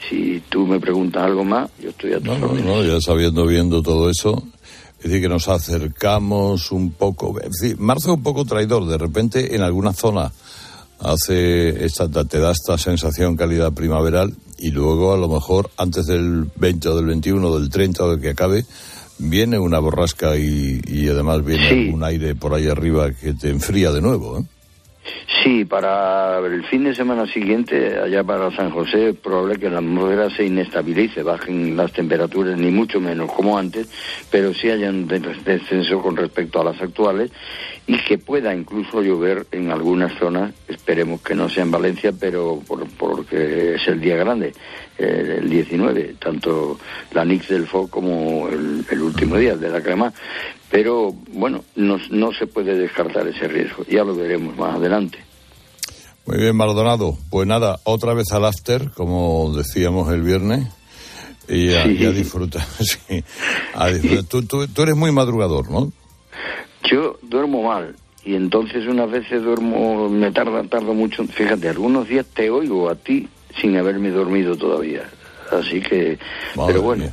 Si tú me preguntas algo más, yo estoy a No, no, no, ya sabiendo, viendo todo eso. Es decir, que nos acercamos un poco. Es decir, marzo es un poco traidor. De repente, en alguna zona hace esta, te da esta sensación calidad primaveral y luego a lo mejor antes del 20 o del 21 o del 30 o de que acabe viene una borrasca y, además viene un aire por ahí arriba que te enfría de nuevo. ¿eh? Sí, para el fin de semana siguiente, allá para San José, es probable que la atmósfera se inestabilice, bajen las temperaturas, ni mucho menos como antes, pero sí haya un descenso con respecto a las actuales y que pueda incluso llover en algunas zonas, esperemos que no sea en Valencia, pero porque es el día grande, eh, el 19, tanto la Nix del FO como el, el último día de la crema, pero bueno, no, no se puede descartar ese riesgo, ya lo veremos más adelante. Muy bien, Maldonado. Pues nada, otra vez al after, como decíamos el viernes. Y a, disfrutar. Tú, eres muy madrugador, ¿no? Yo duermo mal. Y entonces unas veces duermo, me tarda, tardo mucho. Fíjate, algunos días te oigo a ti sin haberme dormido todavía. Así que, pero bueno.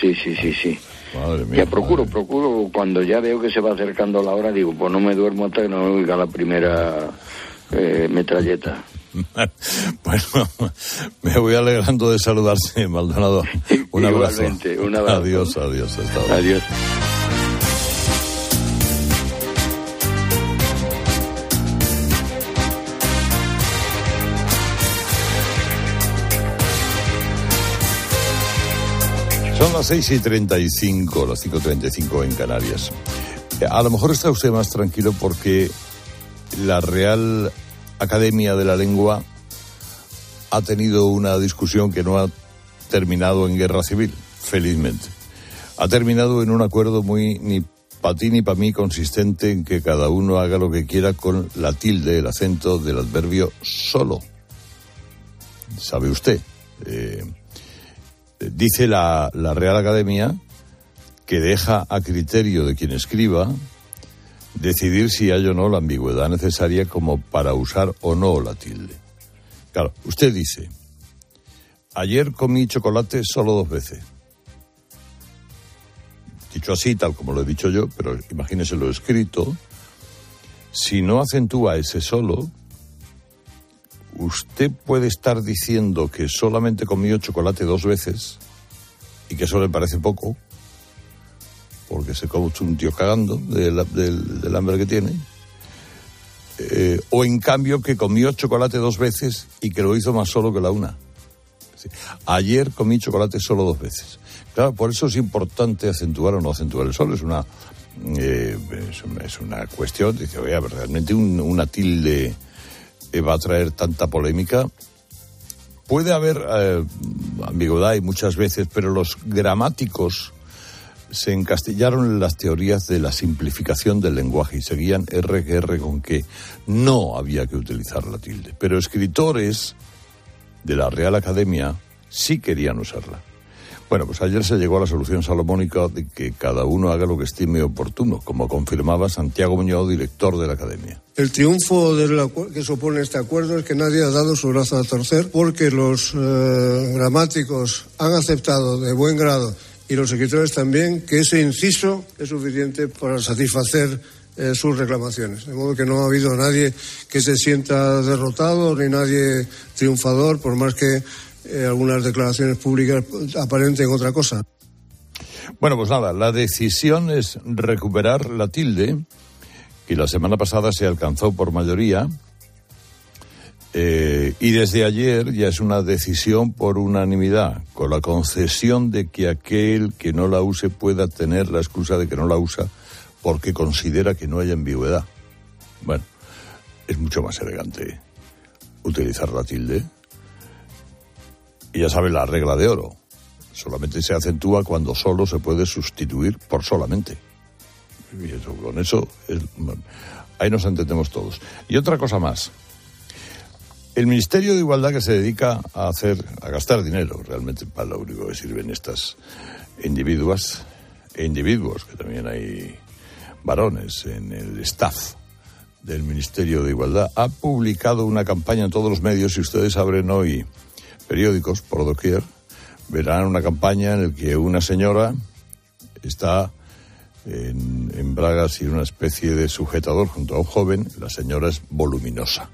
Sí, sí, sí, sí. Madre mía, ya procuro, procuro, cuando ya veo que se va acercando la hora, digo, pues no me duermo hasta que no oiga la primera eh, metralleta. bueno, me voy alegrando de saludarte, Maldonado. Un abrazo. Un abrazo. Adiós, adiós. Hasta Adiós. Son las 6 y 35, las 5.35 en Canarias. A lo mejor está usted más tranquilo porque la Real Academia de la Lengua ha tenido una discusión que no ha terminado en guerra civil, felizmente. Ha terminado en un acuerdo muy ni para ti ni para mí consistente en que cada uno haga lo que quiera con la tilde, el acento del adverbio solo. ¿Sabe usted? Eh, dice la Real Academia que deja a criterio de quien escriba decidir si hay o no la ambigüedad necesaria como para usar o no la tilde. Claro, usted dice, ayer comí chocolate solo dos veces. Dicho así, tal como lo he dicho yo, pero imagínese lo escrito, si no acentúa ese solo, usted puede estar diciendo que solamente comió chocolate dos veces y que eso le parece poco, porque se come un tío cagando del, hambre que tiene. Eh, o en cambio que comió chocolate dos veces y que lo hizo más solo que la una. Ayer comí chocolate solo dos veces. Claro, por eso es importante acentuar o no acentuar el sol. Es una, eh, es, una cuestión. Dice, oye, realmente una tilde va a traer tanta polémica. Puede haber ambigüedad y muchas veces, pero los gramáticos se encastillaron las teorías de la simplificación del lenguaje y seguían R con que no había que utilizar la tilde. Pero escritores de la Real Academia sí querían usarla. Bueno, pues ayer se llegó a la solución salomónica de que cada uno haga lo que estime oportuno, como confirmaba Santiago Muñoz, director de la Academia. El triunfo que supone este acuerdo es que nadie ha dado su brazo a torcer porque los eh, gramáticos han aceptado de buen grado y los escritores también que ese inciso es suficiente para satisfacer eh, sus reclamaciones. De modo que no ha habido nadie que se sienta derrotado ni nadie triunfador, por más que eh, algunas declaraciones públicas aparenten otra cosa. Bueno, pues nada, la decisión es recuperar la tilde, que la semana pasada se alcanzó por mayoría, eh, y desde ayer ya es una decisión por unanimidad, con la concesión de que aquel que no la use pueda tener la excusa de que no la usa porque considera que no hay ambigüedad. Bueno, es mucho más elegante utilizar la tilde. Y ya sabe la regla de oro. Solamente se acentúa cuando solo se puede sustituir por solamente. Y eso, con eso, ahí nos entendemos todos. Y otra cosa más. El Ministerio de Igualdad que se dedica a hacer, a gastar dinero, realmente para lo único que sirven estas individuas e individuos, que también hay varones en el staff del Ministerio de Igualdad, ha publicado una campaña en todos los medios, si ustedes abren hoy periódicos por doquier, verán una campaña en la que una señora está en, bragas y una especie de sujetador junto a un joven, la señora es voluminosa.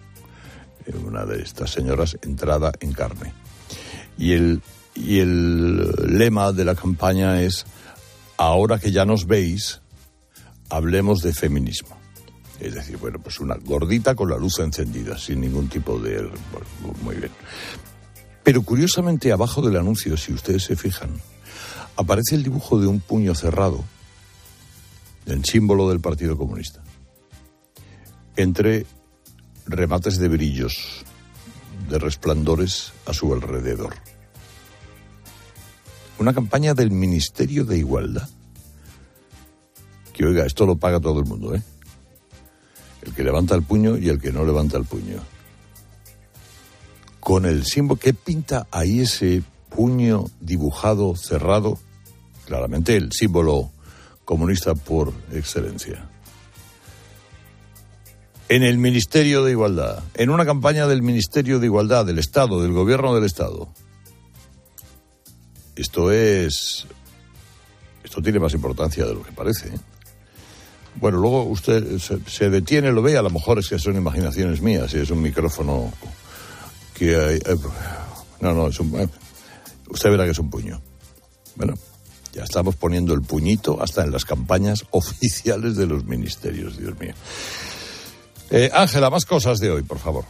Eh, Una de estas señoras entrada en carne. Y el, y el lema de la campaña es, ahora que ya nos veis, hablemos de feminismo. Es decir, bueno, pues una gordita con la luz encendida, sin ningún tipo de... Muy bien. Pero curiosamente abajo del anuncio, si ustedes se fijan, aparece el dibujo de un puño cerrado, el símbolo del Partido Comunista, entre remates de brillos, de resplandores a su alrededor. Una campaña del Ministerio de Igualdad. Que oiga, esto lo paga todo el mundo, ¿eh? El que levanta el puño y el que no levanta el puño. Con el símbolo, ¿qué pinta ahí ese puño dibujado, cerrado? Claramente el símbolo comunista por excelencia. En el Ministerio de Igualdad, en una campaña del Ministerio de Igualdad, del Estado, del Gobierno del Estado. Esto es. Esto tiene más importancia de lo que parece. ¿eh? Bueno, luego usted se, se detiene, lo ve, a lo mejor es que son imaginaciones mías, y es un micrófono que eh, no, no, es un. eh, usted verá que es un puño. Bueno, ya estamos poniendo el puñito hasta en las campañas oficiales de los ministerios, Dios mío. Eh, Ángela, más cosas de hoy, por favor.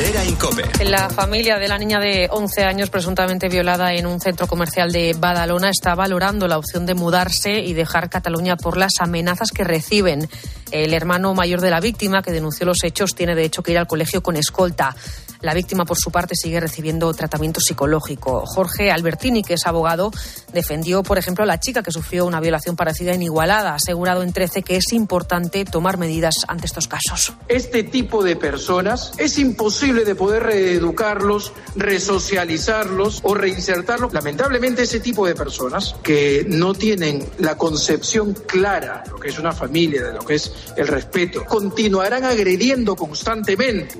Herrera Incope. La familia de la niña de 11 años presuntamente violada en un centro comercial de Badalona está valorando la opción de mudarse y dejar Cataluña por las amenazas que reciben. El hermano mayor de la víctima, que denunció los hechos, tiene de hecho que ir al colegio con escolta. La víctima, por su parte, sigue recibiendo tratamiento psicológico. Jorge Albertini, que es abogado, defendió, por ejemplo, a la chica que sufrió una violación parecida en Igualada. Ha asegurado en 13 que es importante tomar medidas ante estos casos. Este tipo de personas es imposible de poder reeducarlos, resocializarlos o reinsertarlos. Lamentablemente ese tipo de personas que no tienen la concepción clara de lo que es una familia, de lo que es el respeto, continuarán agrediendo constantemente.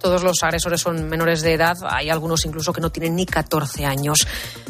Todos los agresores son menores de edad, hay algunos incluso que no tienen ni 14 años.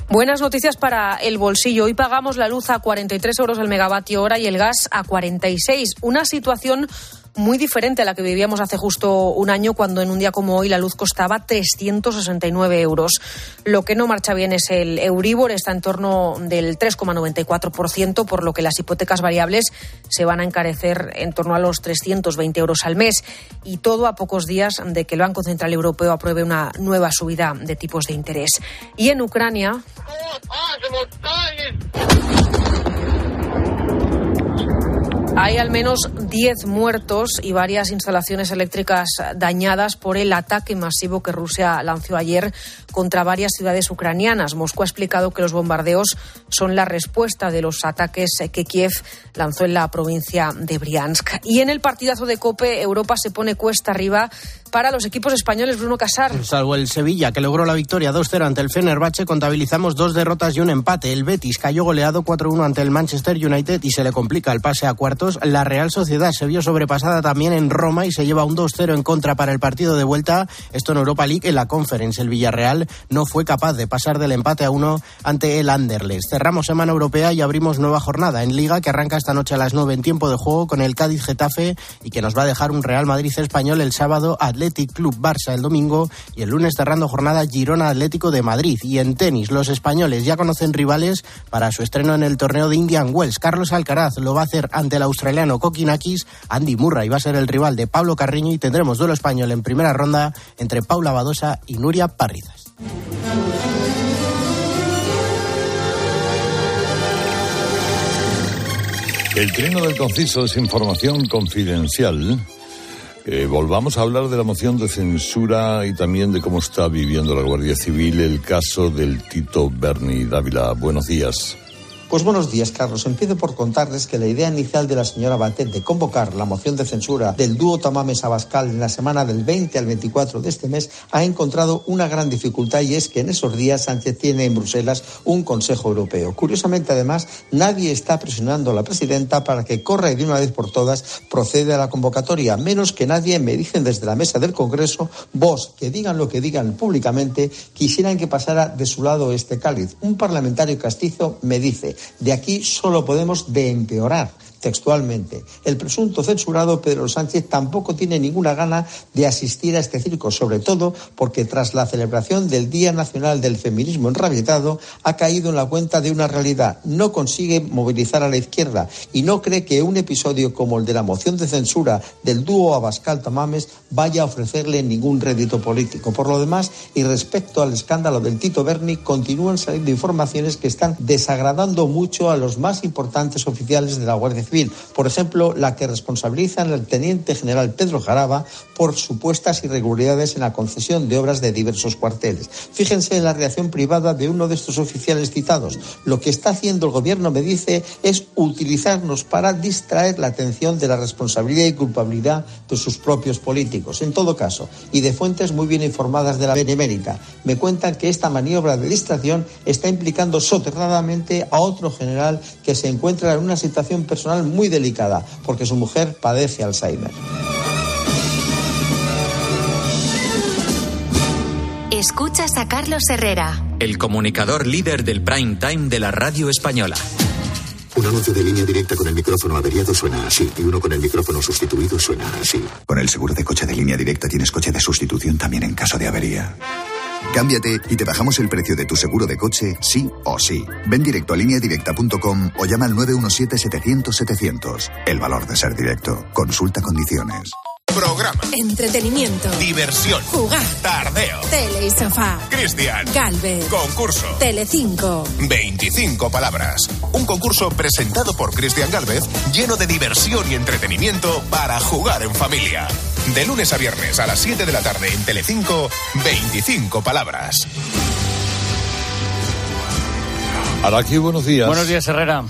Buenas noticias para el bolsillo. Hoy pagamos la luz a 43 euros el megavatio hora y el gas a 46. Una situación muy diferente a la que vivíamos hace justo un año, cuando en un día como hoy la luz costaba 369 euros. Lo que no marcha bien es el Euribor, está en torno del 3,94%, por lo que las hipotecas variables se van a encarecer en torno a los 320 euros al mes. Y todo a pocos días de que el Banco Central Europeo apruebe una nueva subida de tipos de interés. Y en Ucrania. Hay al menos 10 muertos y varias instalaciones eléctricas dañadas por el ataque masivo que Rusia lanzó ayer contra varias ciudades ucranianas. Moscú ha explicado que los bombardeos son la respuesta de los ataques que Kiev lanzó en la provincia de Briansk. Y en el partidazo de Cope, Europa se pone cuesta arriba para los equipos españoles. Bruno Casar. Salvo el Sevilla, que logró la victoria 2-0 ante el Fenerbahce, contabilizamos dos derrotas y un empate. El Betis cayó goleado 4-1 ante el Manchester United y se le complica el pase a cuartos. La Real Sociedad se vio sobrepasada también en Roma y se lleva un 2-0 en contra para el partido de vuelta. Esto en Europa League. En la Conference, el Villarreal no fue capaz de pasar del empate a uno ante el Anderlecht. Cerramos semana europea y abrimos nueva jornada en Liga que arranca esta noche a las 9 en tiempo de juego con el Cádiz Getafe y que nos va a dejar un Real Madrid español el sábado, Athletic Club Barça el domingo y el lunes cerrando jornada Girona Atlético de Madrid. Y en tenis, los españoles ya conocen rivales para su estreno en el torneo de Indian Wells. Carlos Alcaraz lo va a hacer ante el australiano Kokinakis. Andy Murray va a ser el rival de Pablo Carriño y tendremos duelo español en primera ronda entre Paula Badosa y Nuria Parrizas. El trino del conciso es información confidencial. Eh, volvamos a hablar de la moción de censura y también de cómo está viviendo la Guardia Civil el caso del Tito Berni Dávila. Buenos días. Pues buenos días, Carlos. Empiezo por contarles que la idea inicial de la señora Batet de convocar la moción de censura del dúo Tamames Abascal en la semana del 20 al 24 de este mes ha encontrado una gran dificultad y es que en esos días Sánchez tiene en Bruselas un Consejo Europeo. Curiosamente, además, nadie está presionando a la presidenta para que corra y de una vez por todas proceda a la convocatoria, menos que nadie me dicen desde la mesa del Congreso, vos, que digan lo que digan públicamente, quisieran que pasara de su lado este cáliz. Un parlamentario castizo me dice, De aquí solo podemos de empeorar textualmente. El presunto censurado Pedro Sánchez tampoco tiene ninguna gana de asistir a este circo, sobre todo porque tras la celebración del Día Nacional del Feminismo enrabietado ha caído en la cuenta de una realidad. No consigue movilizar a la izquierda y no cree que un episodio como el de la moción de censura del dúo Abascal-Tamames vaya a ofrecerle ningún rédito político. Por lo demás, y respecto al escándalo del Tito Berni, continúan saliendo informaciones que están desagradando mucho a los más importantes oficiales de la Guardia Civil por ejemplo, la que responsabiliza al teniente general Pedro Jaraba por supuestas irregularidades en la concesión de obras de diversos cuarteles. Fíjense en la reacción privada de uno de estos oficiales citados. Lo que está haciendo el gobierno, me dice, es utilizarnos para distraer la atención de la responsabilidad y culpabilidad de sus propios políticos. En todo caso, y de fuentes muy bien informadas de la Benemérita, me cuentan que esta maniobra de distracción está implicando soterradamente a otro general que se encuentra en una situación personal muy delicada porque su mujer padece Alzheimer. Escuchas a Carlos Herrera, el comunicador líder del prime time de la radio española. Un anuncio de línea directa con el micrófono averiado suena así y uno con el micrófono sustituido suena así. Con el seguro de coche de línea directa tienes coche de sustitución también en caso de avería. Cámbiate y te bajamos el precio de tu seguro de coche, sí o sí. Ven directo a lineadirecta.com o llama al 917-700-700. El valor de ser directo. Consulta condiciones. Programa. Entretenimiento. Diversión. Jugar. Tardeo. Tele y sofá. Cristian. Galvez. Concurso. Telecinco. 25 palabras. Un concurso presentado por Cristian Galvez lleno de diversión y entretenimiento para jugar en familia. De lunes a viernes a las 7 de la tarde en Telecinco, 25 palabras. Araki, buenos días. Buenos días, Herrera.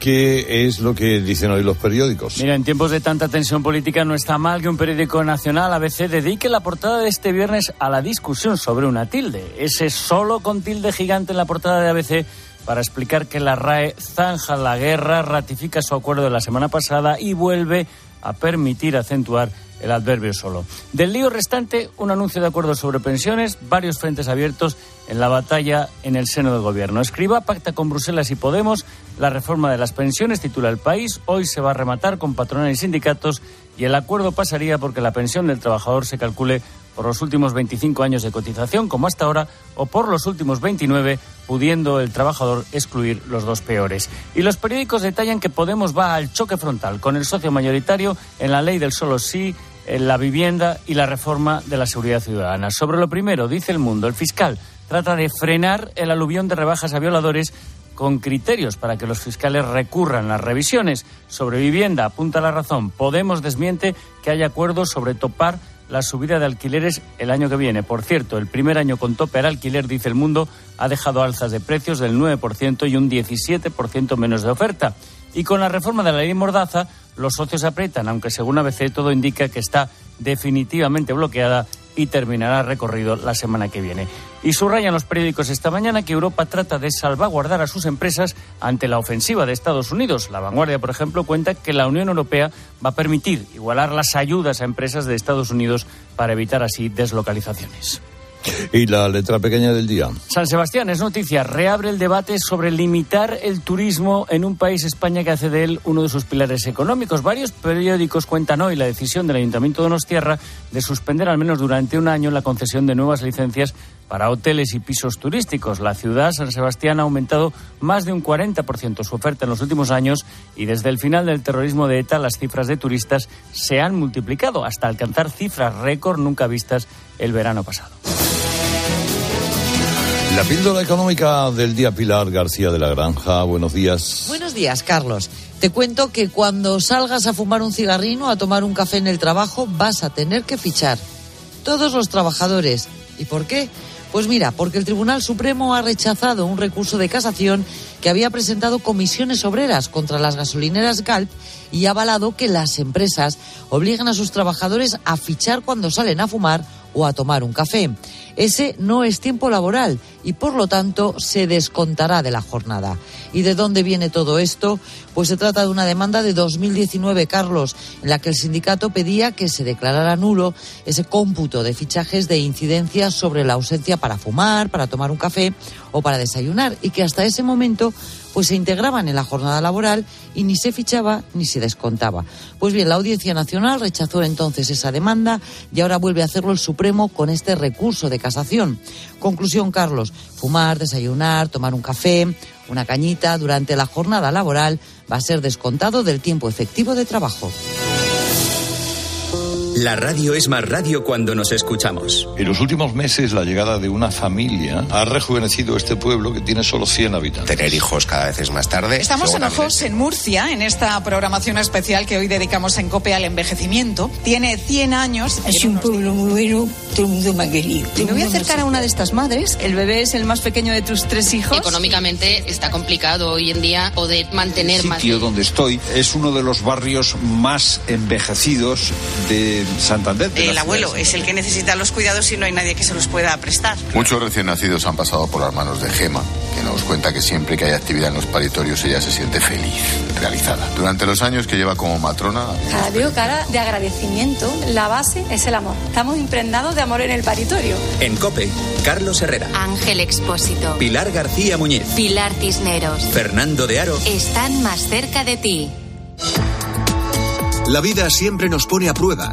¿Qué es lo que dicen hoy los periódicos? Mira, en tiempos de tanta tensión política no está mal que un periódico nacional, ABC, dedique la portada de este viernes a la discusión sobre una tilde. Ese solo con tilde gigante en la portada de ABC para explicar que la RAE zanja la guerra, ratifica su acuerdo de la semana pasada y vuelve a permitir acentuar el adverbio solo. Del lío restante, un anuncio de acuerdo sobre pensiones, varios frentes abiertos en la batalla en el seno del gobierno. Escriba pacta con Bruselas y Podemos la reforma de las pensiones, titula El País. Hoy se va a rematar con patronales y sindicatos y el acuerdo pasaría porque la pensión del trabajador se calcule por los últimos 25 años de cotización, como hasta ahora, o por los últimos 29, pudiendo el trabajador excluir los dos peores. Y los periódicos detallan que Podemos va al choque frontal con el socio mayoritario en la ley del solo sí en la vivienda y la reforma de la seguridad ciudadana. Sobre lo primero, dice el mundo, el fiscal trata de frenar el aluvión de rebajas a violadores con criterios para que los fiscales recurran las revisiones. Sobre vivienda, apunta la razón. Podemos desmiente que haya acuerdos sobre topar la subida de alquileres el año que viene. Por cierto, el primer año con tope al alquiler, dice el mundo, ha dejado alzas de precios del 9% y un 17% menos de oferta. Y con la reforma de la ley Mordaza, los socios aprietan, aunque según ABC todo indica que está definitivamente bloqueada y terminará recorrido la semana que viene. Y subrayan los periódicos esta mañana que Europa trata de salvaguardar a sus empresas ante la ofensiva de Estados Unidos. La vanguardia, por ejemplo, cuenta que la Unión Europea va a permitir igualar las ayudas a empresas de Estados Unidos para evitar así deslocalizaciones. Y la letra pequeña del día. San Sebastián es noticia. Reabre el debate sobre limitar el turismo en un país, España, que hace de él uno de sus pilares económicos. Varios periódicos cuentan hoy la decisión del Ayuntamiento de Donostierra de suspender al menos durante un año la concesión de nuevas licencias para hoteles y pisos turísticos. La ciudad, San Sebastián, ha aumentado más de un 40% su oferta en los últimos años y desde el final del terrorismo de ETA las cifras de turistas se han multiplicado hasta alcanzar cifras récord nunca vistas el verano pasado. La píldora económica del día Pilar García de la Granja. Buenos días. Buenos días, Carlos. Te cuento que cuando salgas a fumar un cigarrino, a tomar un café en el trabajo, vas a tener que fichar. Todos los trabajadores. ¿Y por qué? Pues mira, porque el Tribunal Supremo ha rechazado un recurso de casación que había presentado comisiones obreras contra las gasolineras Galp y ha avalado que las empresas obliguen a sus trabajadores a fichar cuando salen a fumar o a tomar un café. Ese no es tiempo laboral y por lo tanto se descontará de la jornada. ¿Y de dónde viene todo esto? Pues se trata de una demanda de 2019, Carlos, en la que el sindicato pedía que se declarara nulo ese cómputo de fichajes de incidencias sobre la ausencia para fumar, para tomar un café o para desayunar y que hasta ese momento pues se integraban en la jornada laboral y ni se fichaba ni se descontaba. Pues bien, la Audiencia Nacional rechazó entonces esa demanda y ahora vuelve a hacerlo el Supremo con este recurso de casación. Conclusión, Carlos, fumar, desayunar, tomar un café, una cañita durante la jornada laboral va a ser descontado del tiempo efectivo de trabajo. La radio es más radio cuando nos escuchamos. En los últimos meses, la llegada de una familia ha rejuvenecido este pueblo que tiene solo 100 habitantes. Tener hijos cada vez es más tarde. Estamos en Ojos, en Murcia, en esta programación especial que hoy dedicamos en COPE al envejecimiento. Tiene 100 años. Es un pueblo muy bueno, todo el mundo me ha querido. me voy a acercar a una de estas madres. El bebé es el más pequeño de tus tres hijos. Económicamente está complicado hoy en día poder mantener más. El sitio donde estoy es uno de los barrios más envejecidos de Santander. El abuelo es el que necesita los cuidados y no hay nadie que se los pueda prestar. Muchos recién nacidos han pasado por las manos de Gema, que nos cuenta que siempre que hay actividad en los paritorios ella se siente feliz, realizada. Durante los años que lleva como matrona... Cada veo cara de agradecimiento. La base es el amor. Estamos impregnados de amor en el paritorio. En COPE, Carlos Herrera. Ángel Expósito. Pilar García Muñiz. Pilar Cisneros. Fernando de Aro. Están más cerca de ti. La vida siempre nos pone a prueba.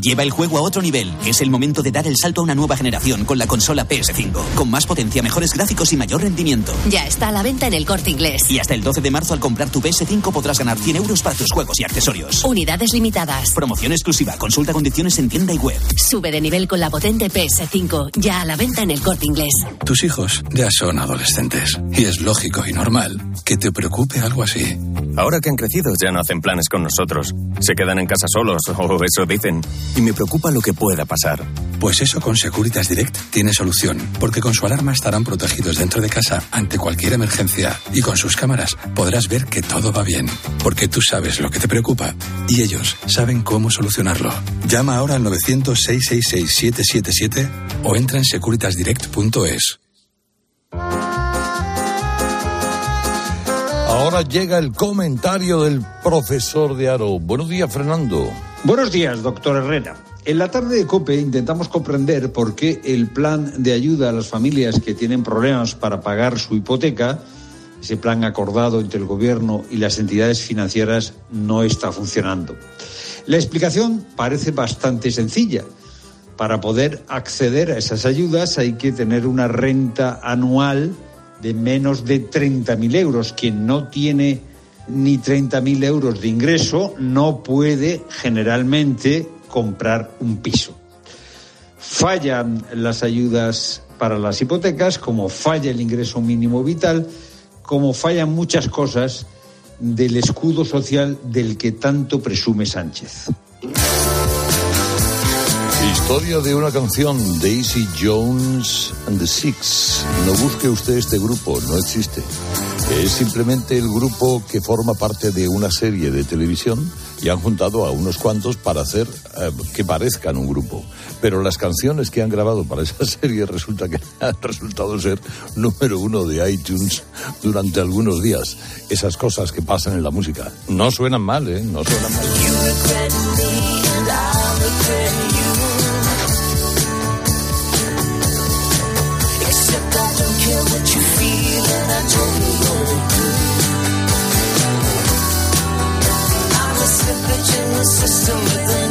Lleva el juego a otro nivel. Es el momento de dar el salto a una nueva generación con la consola PS5. Con más potencia, mejores gráficos y mayor rendimiento. Ya está a la venta en el corte inglés. Y hasta el 12 de marzo, al comprar tu PS5, podrás ganar 100 euros para tus juegos y accesorios. Unidades limitadas. Promoción exclusiva. Consulta condiciones en tienda y web. Sube de nivel con la potente PS5. Ya a la venta en el corte inglés. Tus hijos ya son adolescentes. Y es lógico y normal que te preocupe algo así. Ahora que han crecido, ya no hacen planes con nosotros. Se quedan en casa solos, o eso dicen y me preocupa lo que pueda pasar. Pues eso con Securitas Direct tiene solución, porque con su alarma estarán protegidos dentro de casa ante cualquier emergencia y con sus cámaras podrás ver que todo va bien, porque tú sabes lo que te preocupa y ellos saben cómo solucionarlo. Llama ahora al 900-666-777 o entra en securitasdirect.es. Ahora llega el comentario del profesor de Aro. Buenos días, Fernando. Buenos días, doctor Herrera. En la tarde de COPE intentamos comprender por qué el plan de ayuda a las familias que tienen problemas para pagar su hipoteca, ese plan acordado entre el Gobierno y las entidades financieras, no está funcionando. La explicación parece bastante sencilla. Para poder acceder a esas ayudas hay que tener una renta anual de menos de 30.000 euros. Quien no tiene ni 30.000 euros de ingreso no puede generalmente comprar un piso. Fallan las ayudas para las hipotecas, como falla el ingreso mínimo vital, como fallan muchas cosas del escudo social del que tanto presume Sánchez. Historia de una canción, Daisy Jones and the Six. No busque usted este grupo, no existe. Es simplemente el grupo que forma parte de una serie de televisión y han juntado a unos cuantos para hacer eh, que parezcan un grupo. Pero las canciones que han grabado para esa serie resulta que han resultado ser número uno de iTunes durante algunos días. Esas cosas que pasan en la música. No suenan mal, ¿eh? No suenan mal. care what you feel, and I totally you. I'm a in the system with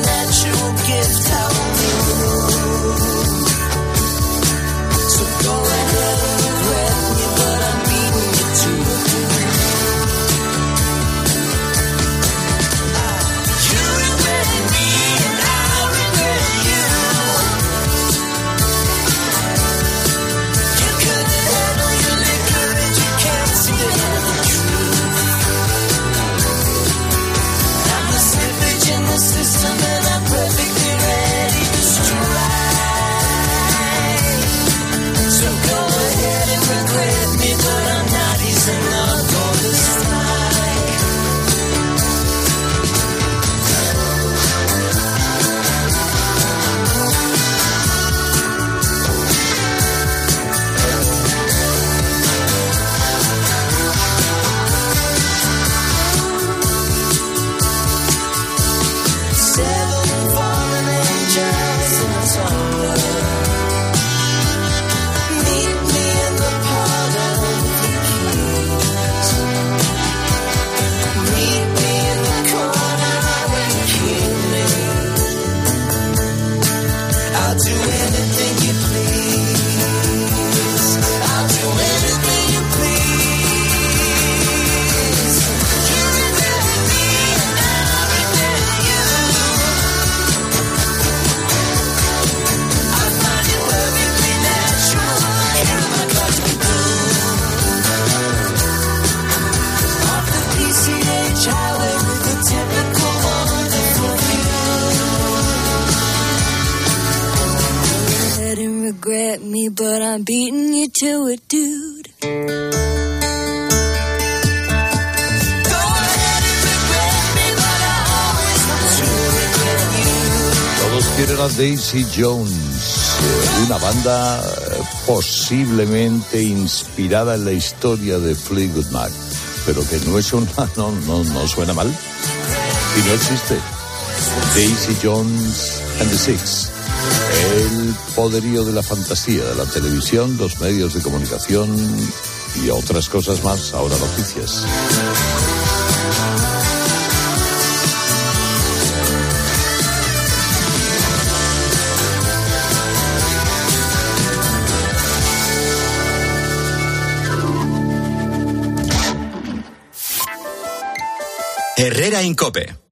do it. To it, dude. Quieren a Daisy Jones, eh, una banda eh, posiblemente inspirada en la historia de Fleetwood Mac, pero que no es una, no, no, no suena mal y no existe. Daisy Jones and the Six. El poderío de la fantasía de la televisión, los medios de comunicación y otras cosas más. Ahora noticias. Herrera Incope.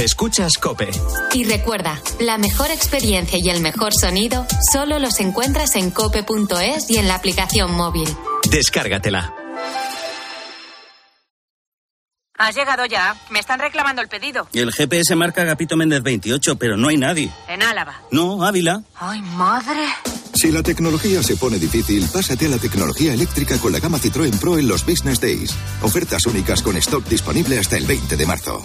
Escuchas Cope. Y recuerda, la mejor experiencia y el mejor sonido solo los encuentras en cope.es y en la aplicación móvil. Descárgatela. Has llegado ya. Me están reclamando el pedido. El GPS marca Agapito Méndez 28, pero no hay nadie. En Álava. No, Ávila. Ay, madre. Si la tecnología se pone difícil, pásate a la tecnología eléctrica con la gama Citroën Pro en los Business Days. Ofertas únicas con stock disponible hasta el 20 de marzo.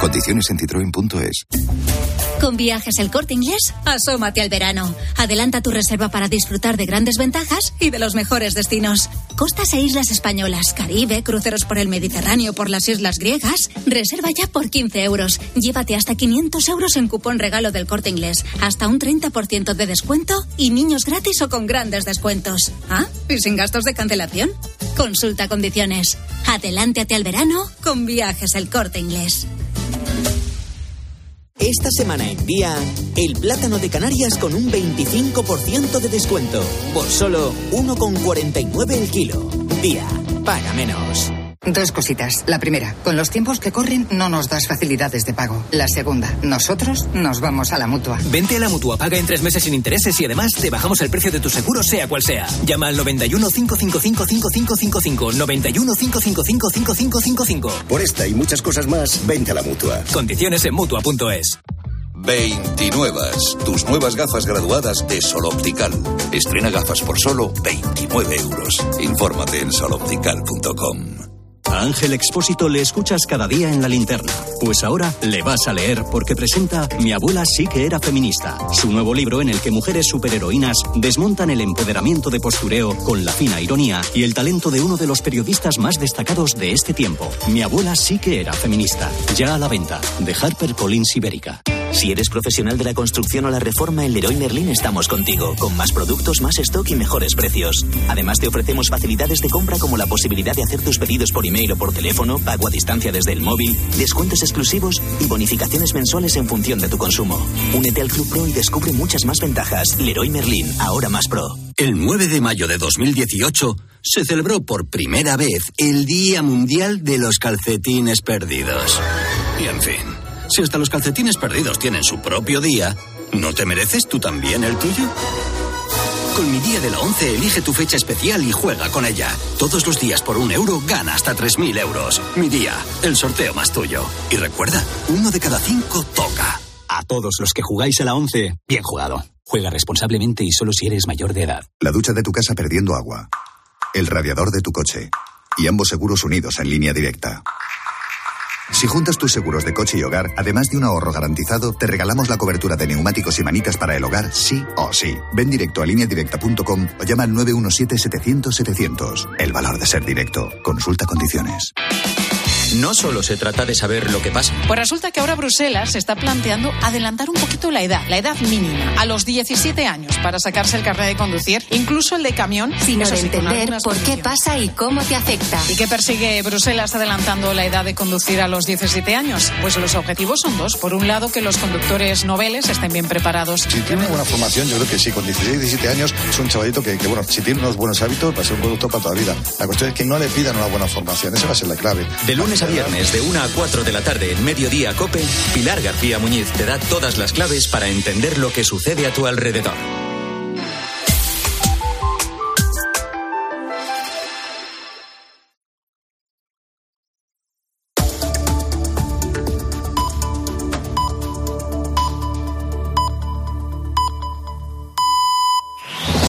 Condiciones en citroen.es. Con viajes el corte inglés, asómate al verano. Adelanta tu reserva para disfrutar de grandes ventajas y de los mejores destinos. Costas e islas españolas, Caribe, cruceros por el Mediterráneo, por las islas griegas. Reserva ya por 15 euros. Llévate hasta 500 euros en cupón regalo del corte inglés. Hasta un 30% de descuento y niños gratis o con grandes descuentos. ¿Ah? ¿Y sin gastos de cancelación? Consulta condiciones. Adelántate al verano con viajes el corte inglés. Esta semana en día, el plátano de Canarias con un 25% de descuento. Por solo 1,49 el kilo. Día, paga menos. Dos cositas. La primera, con los tiempos que corren no nos das facilidades de pago. La segunda, nosotros nos vamos a la mutua. Vente a la mutua, paga en tres meses sin intereses y además te bajamos el precio de tu seguro, sea cual sea. Llama al 91 555 5555. 91 555 5555. Por esta y muchas cosas más, vente a la mutua. Condiciones en mutua.es. 29. Tus nuevas gafas graduadas de Sol Optical. Estrena gafas por solo 29 euros. Infórmate en soloptical.com. A Ángel Expósito le escuchas cada día en la linterna. Pues ahora le vas a leer porque presenta Mi abuela sí que era feminista, su nuevo libro en el que mujeres superheroínas desmontan el empoderamiento de postureo con la fina ironía y el talento de uno de los periodistas más destacados de este tiempo. Mi abuela sí que era feminista. Ya a la venta, de Harper Collins Ibérica. Si eres profesional de la construcción o la reforma, en Leroy Merlin estamos contigo, con más productos, más stock y mejores precios. Además, te ofrecemos facilidades de compra como la posibilidad de hacer tus pedidos por email o por teléfono, pago a distancia desde el móvil, descuentos exclusivos y bonificaciones mensuales en función de tu consumo. Únete al Club Pro y descubre muchas más ventajas. Leroy Merlin, ahora más pro. El 9 de mayo de 2018 se celebró por primera vez el Día Mundial de los Calcetines Perdidos. Y en fin. Si hasta los calcetines perdidos tienen su propio día, ¿no te mereces tú también el tuyo? Con mi día de la 11 elige tu fecha especial y juega con ella. Todos los días por un euro gana hasta 3.000 euros. Mi día, el sorteo más tuyo. Y recuerda, uno de cada cinco toca. A todos los que jugáis a la 11, bien jugado. Juega responsablemente y solo si eres mayor de edad. La ducha de tu casa perdiendo agua. El radiador de tu coche. Y ambos seguros unidos en línea directa. Si juntas tus seguros de coche y hogar, además de un ahorro garantizado, te regalamos la cobertura de neumáticos y manitas para el hogar, sí o sí. Ven directo a lineadirecta.com o llama al 917-700-700. El valor de ser directo. Consulta condiciones. No solo se trata de saber lo que pasa. Pues resulta que ahora Bruselas se está planteando adelantar un poquito la edad, la edad mínima, a los 17 años para sacarse el carnet de conducir, incluso el de camión. Sino de sí, entender por qué pasa y cómo te afecta. ¿Y qué persigue Bruselas adelantando la edad de conducir a los 17 años? Pues los objetivos son dos. Por un lado, que los conductores noveles estén bien preparados. Si tiene una buena formación, yo creo que sí, con 16, 17 años es un chavalito que, que, bueno, si tiene unos buenos hábitos va a ser un conductor para toda la vida. La cuestión es que no le pidan una buena formación, esa va a ser la clave. De lunes a viernes, de 1 a 4 de la tarde en Mediodía Cope, Pilar García Muñiz te da todas las claves para entender lo que sucede a tu alrededor.